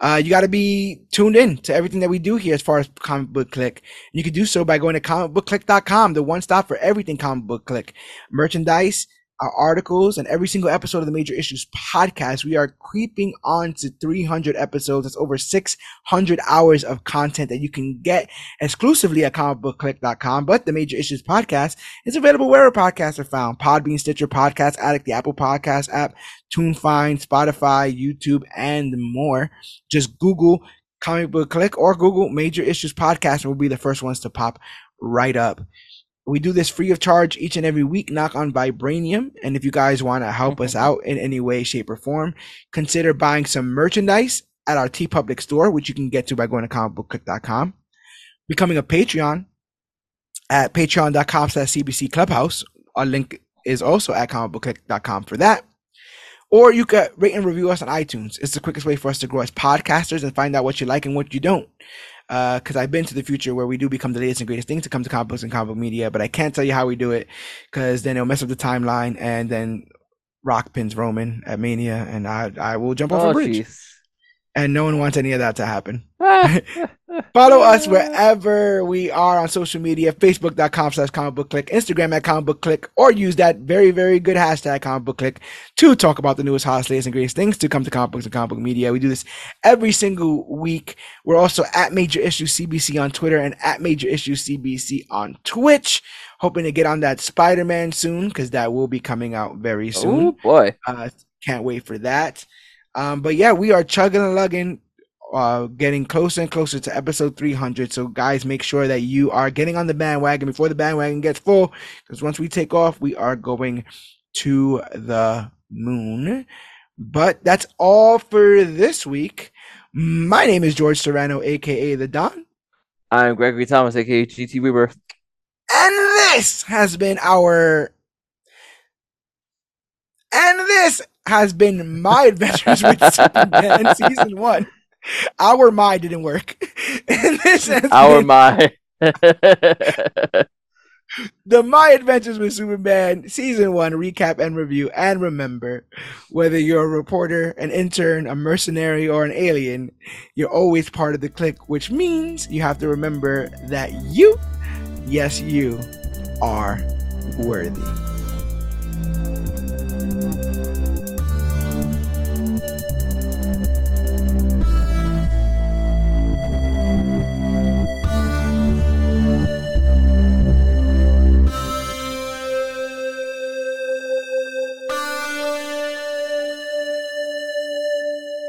uh, you got to be tuned in to everything that we do here as far as Comic Book Clique. You can do so by going to comicbookclique.com, the one stop for everything Comic Book Clique merchandise, our articles, and every single episode of the Major Issues podcast. We are creeping on to 300 episodes. That's over 600 hours of content that you can get exclusively at comicbookclique.com. But the Major Issues podcast is available wherever podcasts are found. Podbean, Stitcher, Podcast Addict, the Apple Podcast app, TuneFind, Spotify, YouTube, and more. Just Google Comic Book Clique or Google Major Issues Podcast and we'll be the first ones to pop right up. We do this free of charge each and every week, knock on Vibranium. And if you guys want to help us mm-hmm. out in any way, shape, or form, consider buying some merchandise at our TeePublic store, which you can get to by going to comicbookclique.com. Becoming a Patreon at patreon.com slash CBC Clubhouse. Our link is also at comicbookclique.com for that. Or you could rate and review us on iTunes. It's the quickest way for us to grow as podcasters and find out what you like and what you don't Uh, because I've been to the future where we do become the latest and greatest thing to come to comic books and comic book media, but I can't tell you how we do it because then it'll mess up the timeline and then Rock pins Roman at Mania, and I I will jump off Oh, a bridge. jeez. And no one wants any of that to happen. Follow us wherever we are on social media, facebook.com slash comic book clique, Instagram at comic book clique, or use that very, very good hashtag comic book clique to talk about the newest, hottest, latest, and greatest things to come to comic books and comic book media. We do this every single week. We're also at Major Issue CBC on Twitter and at Major Issue CBC on Twitch. Hoping to get on that Spider Man soon because that will be coming out very soon. Oh boy. Uh, can't wait for that. Um, but yeah, we are chugging and lugging, uh, getting closer and closer to episode 300. So guys, make sure that you are getting on the bandwagon before the bandwagon gets full, because once we take off, we are going to the moon. But that's all for this week. My name is George Serrano, aka the Don, I'm Gregory Thomas, aka GT Weaver. and this has been our. And this has been my adventures with Superman season one. Our my didn't work. And this has Our been my. the My Adventures with Superman season one recap and review. And remember, whether you're a reporter, an intern, a mercenary, or an alien, you're always part of the clique, which means you have to remember that you, yes, you, are worthy.